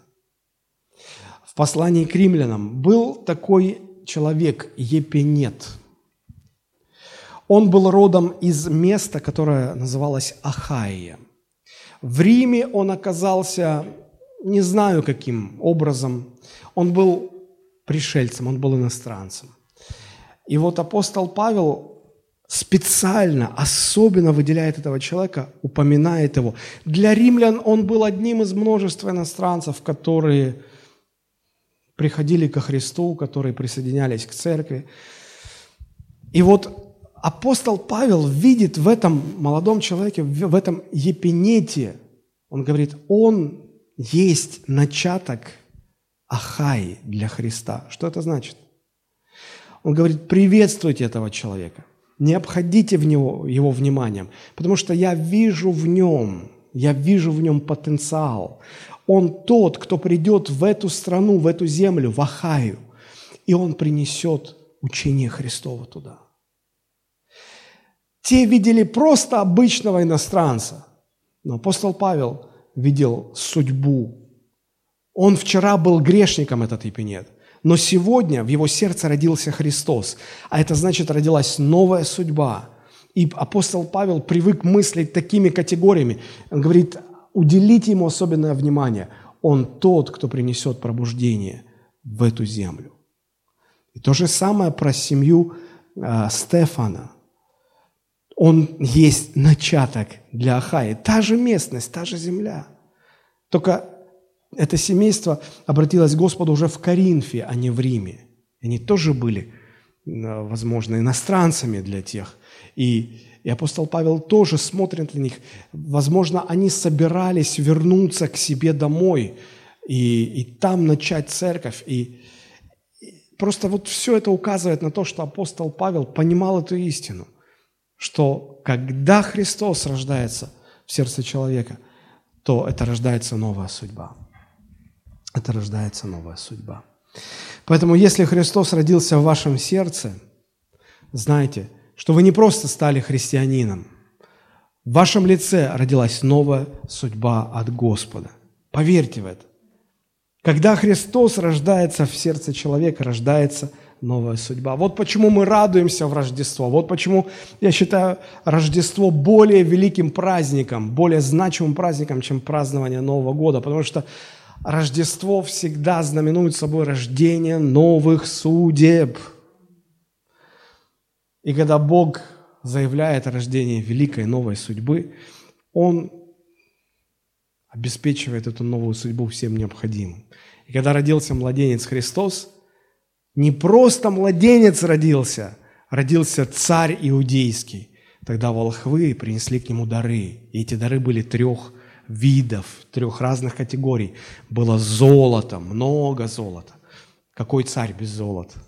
В послании к римлянам был такой человек Епенет – он был родом из места, которое называлось Ахайя. В Риме он оказался, не знаю каким образом, он был пришельцем, он был иностранцем. И вот апостол Павел специально, особенно выделяет этого человека, упоминает его. Для римлян он был одним из множества иностранцев, которые приходили ко Христу, которые присоединялись к церкви. И вот апостол Павел видит в этом молодом человеке, в этом епинете, он говорит, он есть начаток Ахай для Христа. Что это значит? Он говорит, приветствуйте этого человека, не обходите в него, его вниманием, потому что я вижу в нем, я вижу в нем потенциал. Он тот, кто придет в эту страну, в эту землю, в Ахаю, и он принесет учение Христова туда. Те видели просто обычного иностранца, но апостол Павел видел судьбу. Он вчера был грешником, этот Епинет, но сегодня в его сердце родился Христос, а это значит, родилась новая судьба. И апостол Павел привык мыслить такими категориями. Он говорит, уделите ему особенное внимание. Он тот, кто принесет пробуждение в эту землю. И то же самое про семью э, Стефана. Он есть начаток для Ахаи. Та же местность, та же земля. Только это семейство обратилось к Господу уже в Коринфе, а не в Риме. Они тоже были, э, возможно, иностранцами для тех. И и апостол Павел тоже смотрит на них. Возможно, они собирались вернуться к себе домой и, и там начать церковь. И, и просто вот все это указывает на то, что апостол Павел понимал эту истину, что когда Христос рождается в сердце человека, то это рождается новая судьба. Это рождается новая судьба. Поэтому, если Христос родился в вашем сердце, знайте – что вы не просто стали христианином. В вашем лице родилась новая судьба от Господа. Поверьте в это. Когда Христос рождается в сердце человека, рождается новая судьба. Вот почему мы радуемся в Рождество. Вот почему я считаю Рождество более великим праздником, более значимым праздником, чем празднование Нового года. Потому что Рождество всегда знаменует собой рождение новых судеб – и когда Бог заявляет о рождении великой новой судьбы, Он обеспечивает эту новую судьбу всем необходимым. И когда родился младенец Христос, не просто младенец родился, родился царь иудейский. Тогда волхвы принесли к нему дары. И эти дары были трех видов, трех разных категорий. Было золото, много золота. Какой царь без золота?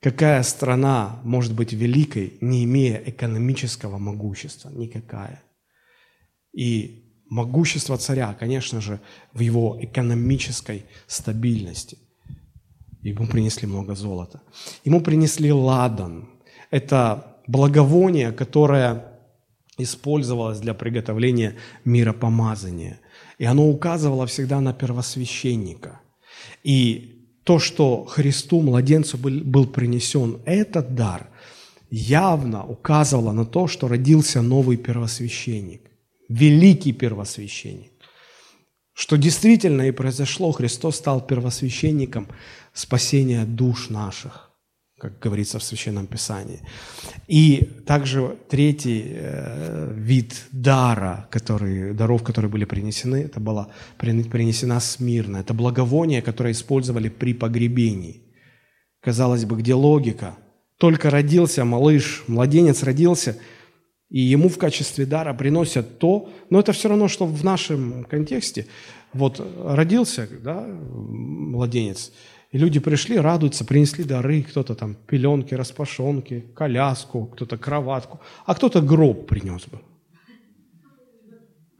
Какая страна может быть великой, не имея экономического могущества? Никакая. И могущество царя, конечно же, в его экономической стабильности. Ему принесли много золота. Ему принесли ладан. Это благовоние, которое использовалось для приготовления миропомазания. И оно указывало всегда на первосвященника. И то, что Христу, младенцу, был, был принесен этот дар, явно указывало на то, что родился новый первосвященник, великий первосвященник. Что действительно и произошло, Христос стал первосвященником спасения душ наших как говорится в Священном Писании. И также третий э, вид дара, который, даров, которые были принесены, это была принесена смирно. Это благовоние, которое использовали при погребении. Казалось бы, где логика? Только родился малыш, младенец родился, и ему в качестве дара приносят то, но это все равно, что в нашем контексте. Вот родился да, младенец – и люди пришли, радуются, принесли дары, кто-то там пеленки, распашонки, коляску, кто-то кроватку, а кто-то гроб принес бы.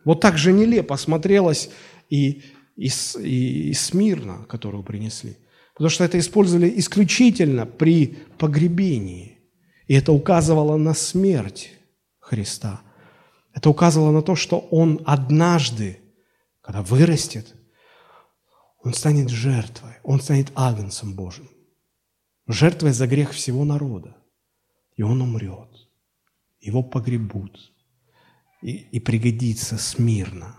Вот так же нелепо смотрелось и, и, и, и смирно, которую принесли. Потому что это использовали исключительно при погребении. И это указывало на смерть Христа. Это указывало на то, что Он однажды, когда вырастет, он станет жертвой, он станет агнцем Божьим, жертвой за грех всего народа. И он умрет, его погребут. и, и пригодиться смирно.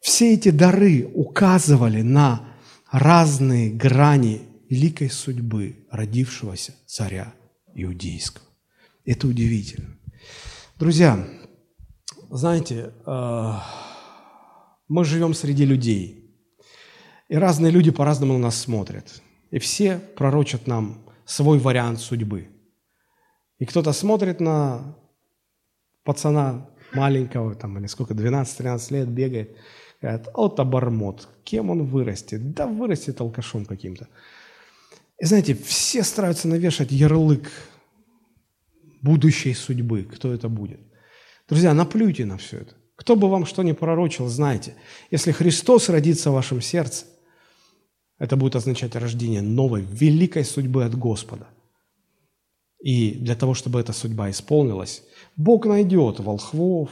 Все эти дары указывали на разные грани великой судьбы родившегося царя иудейского. Это удивительно. Друзья, знаете, э, мы живем среди людей, и разные люди по-разному на нас смотрят, и все пророчат нам свой вариант судьбы. И кто-то смотрит на пацана маленького, там, или сколько, 12-13 лет, бегает – Говорят, вот обормот, кем он вырастет? Да вырастет алкашом каким-то. И знаете, все стараются навешать ярлык будущей судьбы, кто это будет. Друзья, наплюйте на все это. Кто бы вам что ни пророчил, знайте, если Христос родится в вашем сердце, это будет означать рождение новой, великой судьбы от Господа. И для того, чтобы эта судьба исполнилась, Бог найдет волхвов,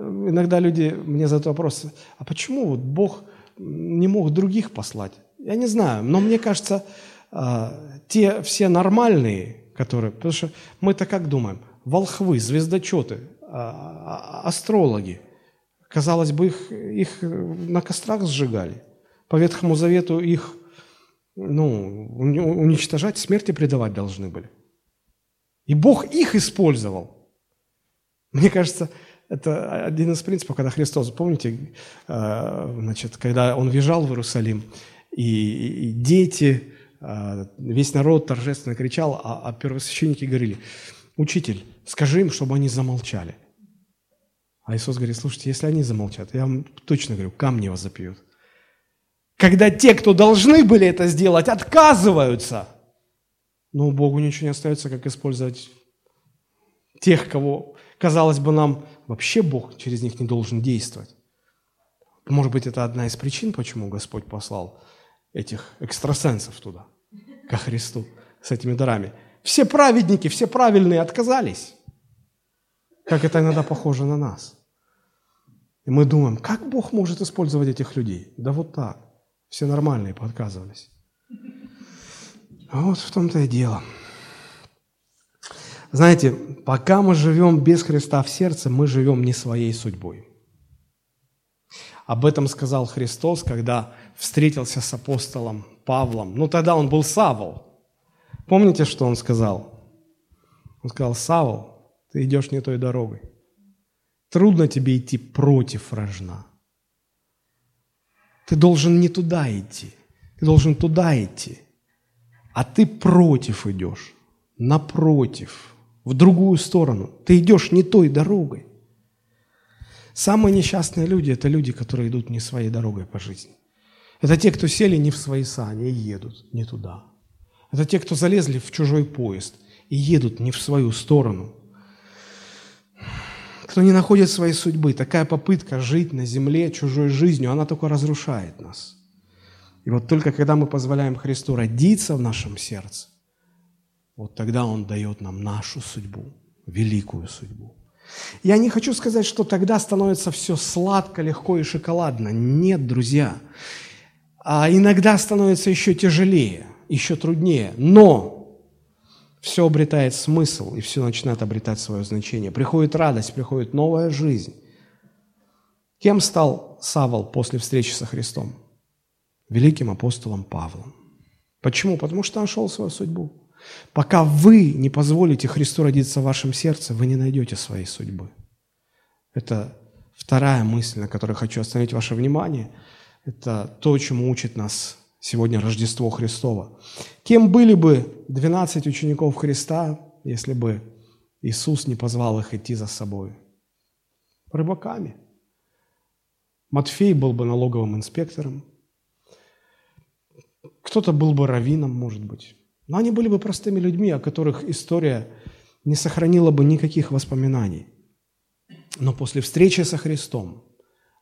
Иногда люди мне задают вопрос, а почему вот Бог не мог других послать? Я не знаю, но мне кажется, а, те все нормальные, которые... Потому что мы-то как думаем? Волхвы, звездочеты, а, а, астрологи. Казалось бы, их, их на кострах сжигали. По Ветхому Завету их ну, уничтожать, смерти предавать должны были. И Бог их использовал. Мне кажется, это один из принципов, когда Христос, помните, э, значит, когда Он въезжал в Иерусалим, и, дети, весь народ торжественно кричал, а, а первосвященники говорили, «Учитель, скажи им, чтобы они замолчали». А Иисус говорит, слушайте, если они замолчат, я вам точно говорю, камни вас запьют. Когда те, кто должны были это сделать, отказываются, но Богу ничего не остается, как использовать тех, кого, казалось бы, нам вообще Бог через них не должен действовать. Может быть, это одна из причин, почему Господь послал этих экстрасенсов туда, ко Христу, с этими дарами. Все праведники, все правильные отказались. Как это иногда похоже на нас. И мы думаем, как Бог может использовать этих людей? Да вот так. Все нормальные подказывались. А вот в том-то и дело. Знаете, пока мы живем без Христа в сердце, мы живем не своей судьбой. Об этом сказал Христос, когда встретился с апостолом Павлом. Ну, тогда он был Савол. Помните, что он сказал? Он сказал, Савол, ты идешь не той дорогой. Трудно тебе идти против рожна. Ты должен не туда идти. Ты должен туда идти. А ты против идешь. Напротив в другую сторону. Ты идешь не той дорогой. Самые несчастные люди – это люди, которые идут не своей дорогой по жизни. Это те, кто сели не в свои сани и едут не туда. Это те, кто залезли в чужой поезд и едут не в свою сторону. Кто не находит своей судьбы. Такая попытка жить на земле чужой жизнью, она только разрушает нас. И вот только когда мы позволяем Христу родиться в нашем сердце, вот тогда Он дает нам нашу судьбу, великую судьбу. Я не хочу сказать, что тогда становится все сладко, легко и шоколадно. Нет, друзья. А иногда становится еще тяжелее, еще труднее. Но все обретает смысл, и все начинает обретать свое значение. Приходит радость, приходит новая жизнь. Кем стал Савол после встречи со Христом? Великим апостолом Павлом. Почему? Потому что нашел свою судьбу. Пока вы не позволите Христу родиться в вашем сердце, вы не найдете своей судьбы. Это вторая мысль, на которой хочу остановить ваше внимание. Это то, чему учит нас сегодня Рождество Христово. Кем были бы 12 учеников Христа, если бы Иисус не позвал их идти за собой? Рыбаками. Матфей был бы налоговым инспектором. Кто-то был бы раввином, может быть. Но они были бы простыми людьми, о которых история не сохранила бы никаких воспоминаний. Но после встречи со Христом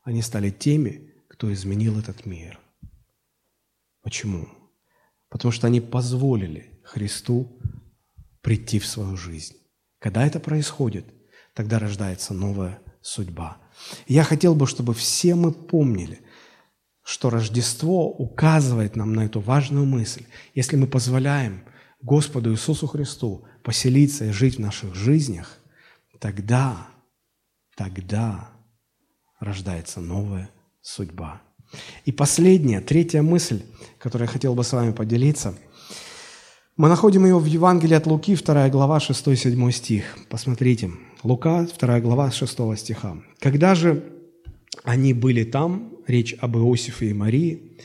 они стали теми, кто изменил этот мир. Почему? Потому что они позволили Христу прийти в свою жизнь. Когда это происходит, тогда рождается новая судьба. Я хотел бы, чтобы все мы помнили – что Рождество указывает нам на эту важную мысль. Если мы позволяем Господу Иисусу Христу поселиться и жить в наших жизнях, тогда, тогда рождается новая судьба. И последняя, третья мысль, которую я хотел бы с вами поделиться. Мы находим ее в Евангелии от Луки, 2 глава, 6-7 стих. Посмотрите, Лука, 2 глава, 6 стиха. «Когда же они были там, речь об Иосифе и Марии,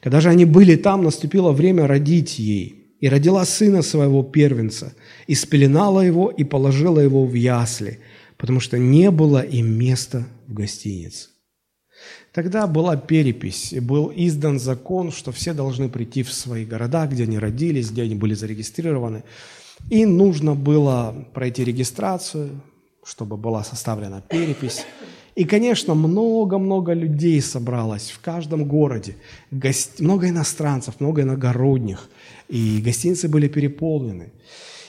когда же они были там, наступило время родить ей, и родила сына своего первенца, и спеленала его, и положила его в ясли, потому что не было им места в гостинице. Тогда была перепись, был издан закон, что все должны прийти в свои города, где они родились, где они были зарегистрированы. И нужно было пройти регистрацию, чтобы была составлена перепись. И, конечно, много-много людей собралось в каждом городе, гость... много иностранцев, много иногородних, и гостиницы были переполнены.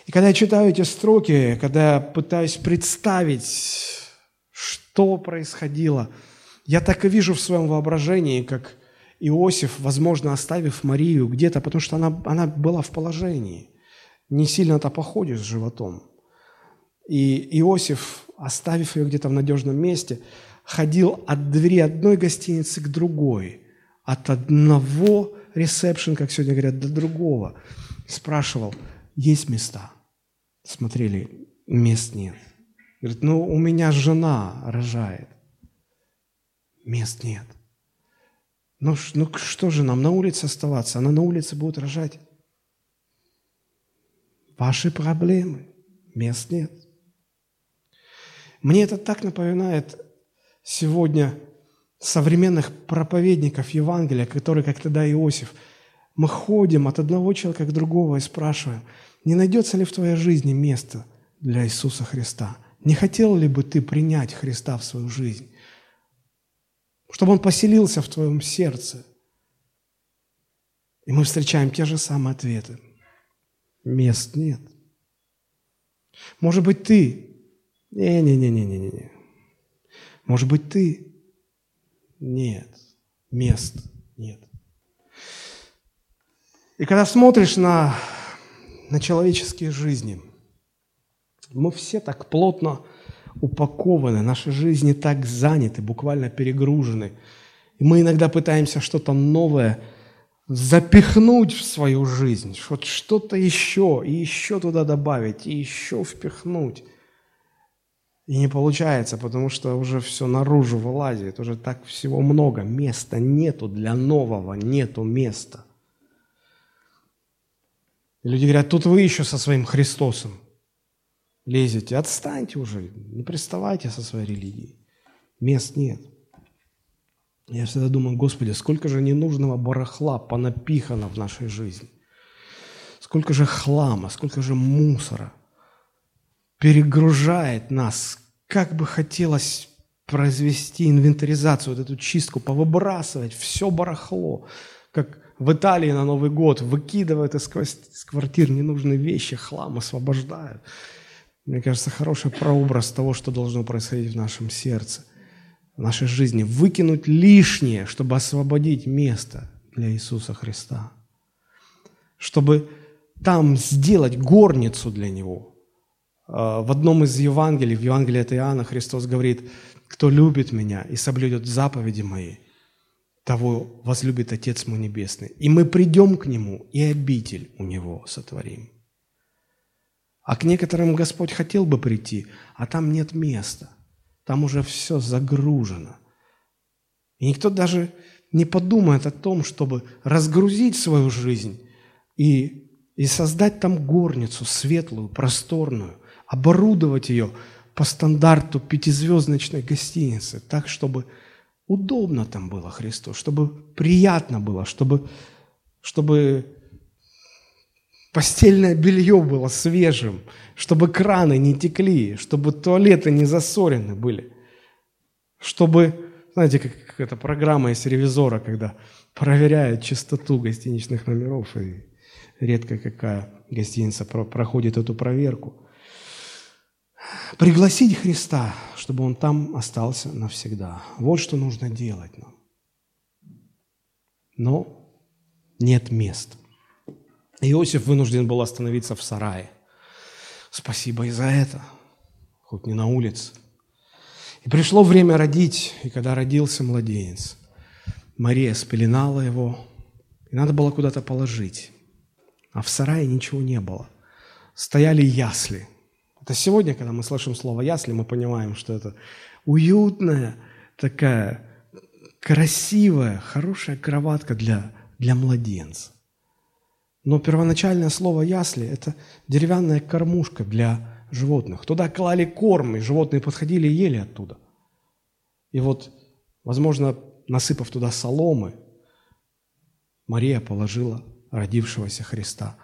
И когда я читаю эти строки, когда я пытаюсь представить, что происходило, я так и вижу в своем воображении, как Иосиф, возможно, оставив Марию где-то, потому что она, она была в положении, не сильно-то походит с животом. И Иосиф, оставив ее где-то в надежном месте, ходил от двери одной гостиницы к другой, от одного ресепшн, как сегодня говорят, до другого. Спрашивал, есть места? Смотрели, мест нет. Говорит, ну у меня жена рожает. Мест нет. Ну, ну что же нам на улице оставаться? Она на улице будет рожать. Ваши проблемы. Мест нет. Мне это так напоминает сегодня современных проповедников Евангелия, которые, как тогда Иосиф, мы ходим от одного человека к другому и спрашиваем, не найдется ли в твоей жизни место для Иисуса Христа? Не хотел ли бы ты принять Христа в свою жизнь? Чтобы Он поселился в твоем сердце. И мы встречаем те же самые ответы. Мест нет. Может быть, ты не-не-не-не-не-не. Может быть, ты? Нет. Мест нет. И когда смотришь на, на человеческие жизни, мы все так плотно упакованы, наши жизни так заняты, буквально перегружены. И мы иногда пытаемся что-то новое запихнуть в свою жизнь, вот что-то еще, и еще туда добавить, и еще впихнуть – и не получается, потому что уже все наружу вылазит, уже так всего много, места нету для нового, нету места. Люди говорят, тут вы еще со своим Христосом лезете, отстаньте уже, не приставайте со своей религией. Мест нет. Я всегда думаю, Господи, сколько же ненужного барахла понапихано в нашей жизни. Сколько же хлама, сколько же мусора перегружает нас. Как бы хотелось произвести инвентаризацию, вот эту чистку, повыбрасывать все барахло, как в Италии на Новый год выкидывают из квартир ненужные вещи, хлам освобождают. Мне кажется, хороший прообраз того, что должно происходить в нашем сердце, в нашей жизни. Выкинуть лишнее, чтобы освободить место для Иисуса Христа. Чтобы там сделать горницу для Него – а, в одном из Евангелий, в Евангелии от Иоанна, Христос говорит, кто любит меня и соблюдет заповеди мои, того возлюбит Отец мой Небесный. И мы придем к Нему, и обитель у Него сотворим. А к некоторым Господь хотел бы прийти, а там нет места. Там уже все загружено. И никто даже не подумает о том, чтобы разгрузить свою жизнь и, и создать там горницу светлую, просторную, оборудовать ее по стандарту пятизвездочной гостиницы, так, чтобы удобно там было Христу, чтобы приятно было, чтобы, чтобы постельное белье было свежим, чтобы краны не текли, чтобы туалеты не засорены были, чтобы, знаете, как эта программа из ревизора, когда проверяют чистоту гостиничных номеров, и редко какая гостиница проходит эту проверку – пригласить Христа, чтобы Он там остался навсегда. Вот что нужно делать нам. Но нет мест. Иосиф вынужден был остановиться в сарае. Спасибо и за это. хоть не на улице. И пришло время родить, и когда родился младенец, Мария спеленала его, и надо было куда-то положить. А в сарае ничего не было. Стояли ясли. Это сегодня, когда мы слышим слово «ясли», мы понимаем, что это уютная, такая красивая, хорошая кроватка для, для младенца. Но первоначальное слово «ясли» – это деревянная кормушка для животных. Туда клали корм, и животные подходили и ели оттуда. И вот, возможно, насыпав туда соломы, Мария положила родившегося Христа,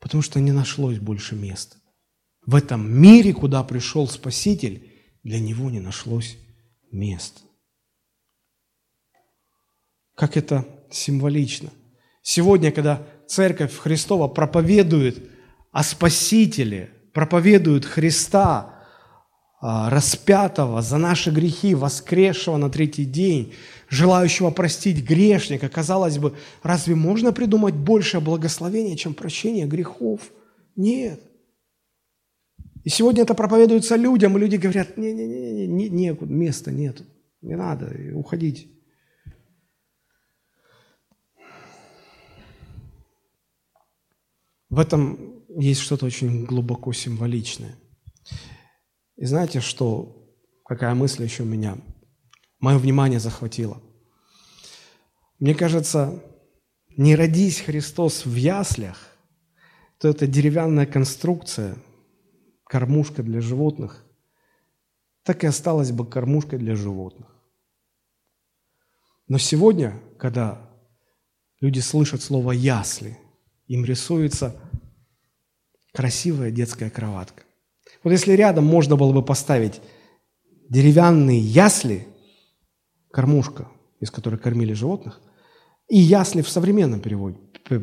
потому что не нашлось больше места. В этом мире, куда пришел Спаситель, для него не нашлось места. Как это символично. Сегодня, когда Церковь Христова проповедует о Спасителе, проповедует Христа, а, распятого за наши грехи, воскресшего на третий день, желающего простить грешника. Казалось бы, разве можно придумать большее благословение, чем прощение грехов? Нет. И сегодня это проповедуется людям, и люди говорят, не-не-не, не, некуда, места нет, не надо, уходить. В этом есть что-то очень глубоко символичное. И знаете, что, какая мысль еще меня, мое внимание захватила? Мне кажется, не родись Христос в яслях, то это деревянная конструкция, кормушка для животных, так и осталась бы кормушкой для животных. Но сегодня, когда люди слышат слово «ясли», им рисуется красивая детская кроватка. Вот если рядом можно было бы поставить деревянные ясли, кормушка, из которой кормили животных, и ясли в современном переводе,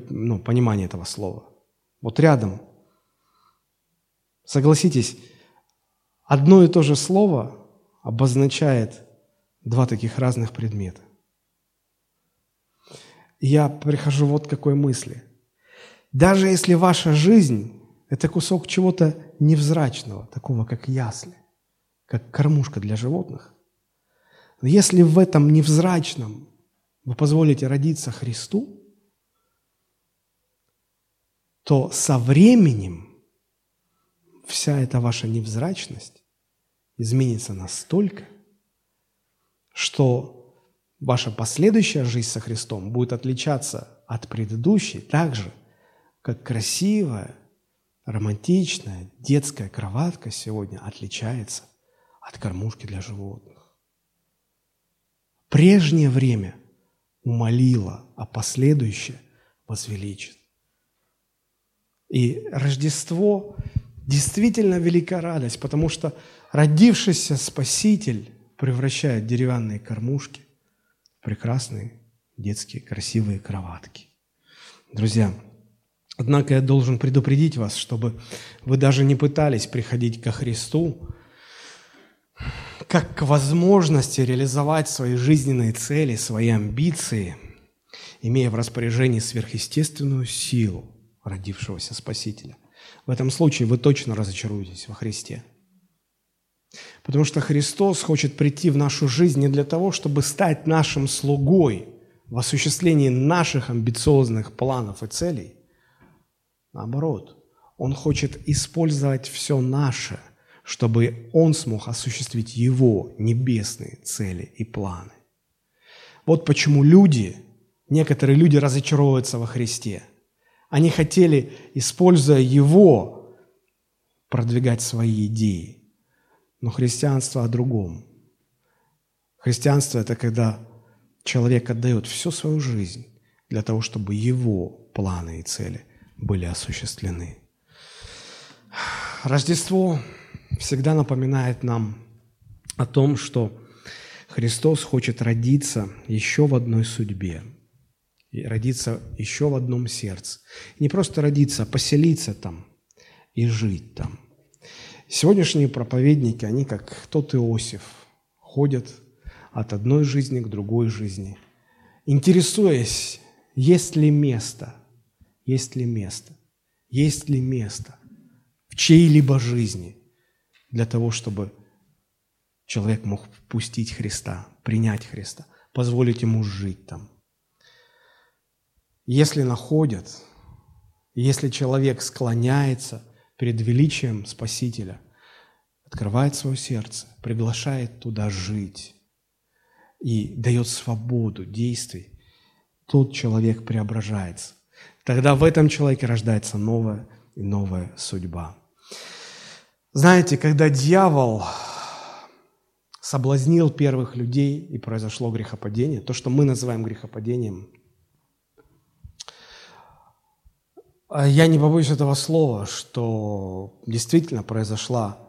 ну, понимании этого слова. Вот рядом. Согласитесь, одно и то же слово обозначает два таких разных предмета. Я прихожу вот к какой мысли. Даже если ваша жизнь – это кусок чего-то невзрачного, такого как ясли, как кормушка для животных, но если в этом невзрачном вы позволите родиться Христу, то со временем вся эта ваша невзрачность изменится настолько, что ваша последующая жизнь со Христом будет отличаться от предыдущей так же, как красивая, романтичная детская кроватка сегодня отличается от кормушки для животных. Прежнее время умолило, а последующее возвеличит. И Рождество действительно велика радость, потому что родившийся Спаситель превращает деревянные кормушки в прекрасные детские красивые кроватки. Друзья, Однако я должен предупредить вас, чтобы вы даже не пытались приходить ко Христу как к возможности реализовать свои жизненные цели, свои амбиции, имея в распоряжении сверхъестественную силу родившегося Спасителя. В этом случае вы точно разочаруетесь во Христе. Потому что Христос хочет прийти в нашу жизнь не для того, чтобы стать нашим слугой в осуществлении наших амбициозных планов и целей – Наоборот, Он хочет использовать все наше, чтобы Он смог осуществить Его небесные цели и планы. Вот почему люди, некоторые люди разочаровываются во Христе. Они хотели, используя Его, продвигать свои идеи. Но христианство о другом. Христианство – это когда человек отдает всю свою жизнь для того, чтобы его планы и цели – были осуществлены. Рождество всегда напоминает нам о том, что Христос хочет родиться еще в одной судьбе, родиться еще в одном сердце. Не просто родиться, а поселиться там и жить там. Сегодняшние проповедники, они как тот Иосиф, ходят от одной жизни к другой жизни, интересуясь, есть ли место – есть ли место? Есть ли место в чьей-либо жизни для того, чтобы человек мог впустить Христа, принять Христа, позволить ему жить там. Если находят, если человек склоняется перед величием Спасителя, открывает свое сердце, приглашает туда жить и дает свободу действий, тот человек преображается. Тогда в этом человеке рождается новая и новая судьба. Знаете, когда дьявол соблазнил первых людей и произошло грехопадение, то, что мы называем грехопадением, а я не побоюсь этого слова, что действительно произошла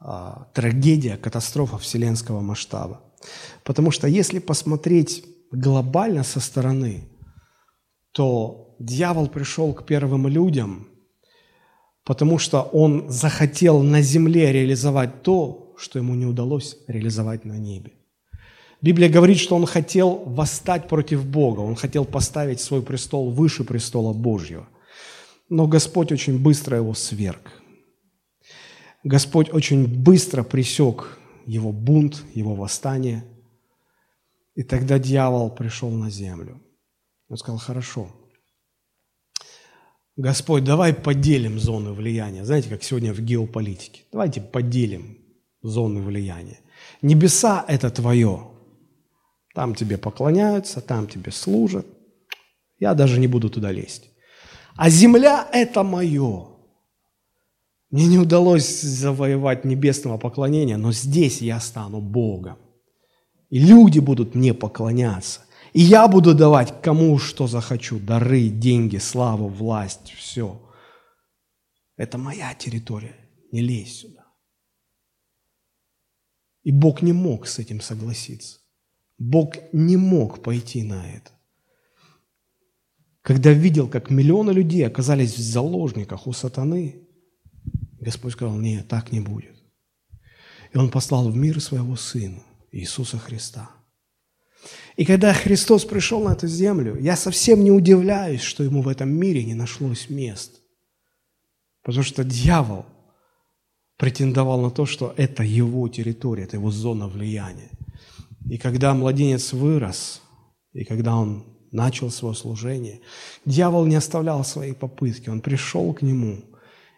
а, трагедия, катастрофа вселенского масштаба. Потому что если посмотреть глобально со стороны, то дьявол пришел к первым людям, потому что он захотел на земле реализовать то, что ему не удалось реализовать на небе. Библия говорит, что он хотел восстать против Бога, он хотел поставить свой престол выше престола Божьего. Но Господь очень быстро его сверг. Господь очень быстро пресек его бунт, его восстание. И тогда дьявол пришел на землю. Он сказал, хорошо, Господь, давай поделим зоны влияния. Знаете, как сегодня в геополитике. Давайте поделим зоны влияния. Небеса – это твое. Там тебе поклоняются, там тебе служат. Я даже не буду туда лезть. А земля – это мое. Мне не удалось завоевать небесного поклонения, но здесь я стану Богом. И люди будут мне поклоняться. И я буду давать кому что захочу. Дары, деньги, славу, власть, все. Это моя территория. Не лезь сюда. И Бог не мог с этим согласиться. Бог не мог пойти на это. Когда видел, как миллионы людей оказались в заложниках у сатаны, Господь сказал, нет, так не будет. И Он послал в мир своего Сына, Иисуса Христа. И когда Христос пришел на эту землю, я совсем не удивляюсь, что ему в этом мире не нашлось мест. Потому что дьявол – претендовал на то, что это его территория, это его зона влияния. И когда младенец вырос, и когда он начал свое служение, дьявол не оставлял свои попытки, он пришел к нему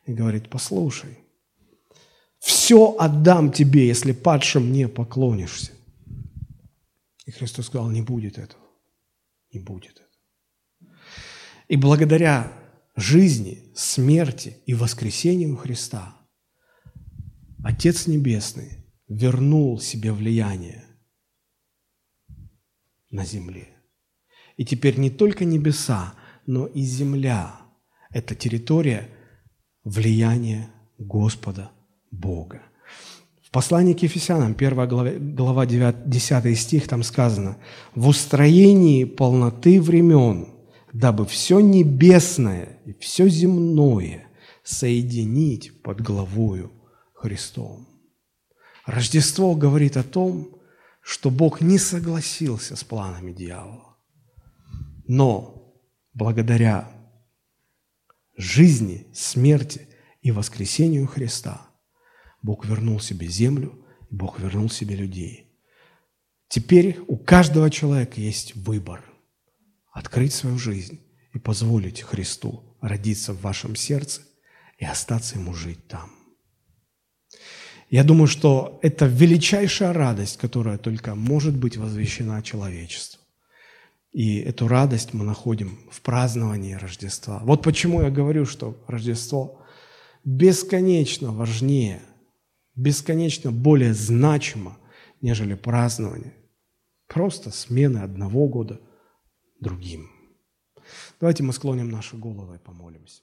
и говорит, послушай, все отдам тебе, если падшим не поклонишься. И Христос сказал, не будет этого, не будет этого. И благодаря жизни, смерти и воскресению Христа – Отец Небесный вернул себе влияние на земле. И теперь не только небеса, но и земля – это территория влияния Господа Бога. В послании к Ефесянам, 1 глава, глава 9, 10 стих, там сказано, «В устроении полноты времен, дабы все небесное и все земное соединить под главою Христом. Рождество говорит о том, что Бог не согласился с планами дьявола. Но благодаря жизни, смерти и воскресению Христа Бог вернул себе землю, Бог вернул себе людей. Теперь у каждого человека есть выбор – открыть свою жизнь и позволить Христу родиться в вашем сердце и остаться Ему жить там. Я думаю, что это величайшая радость, которая только может быть возвещена человечеству. И эту радость мы находим в праздновании Рождества. Вот почему я говорю, что Рождество бесконечно важнее, бесконечно более значимо, нежели празднование. Просто смены одного года другим. Давайте мы склоним наши головы и помолимся.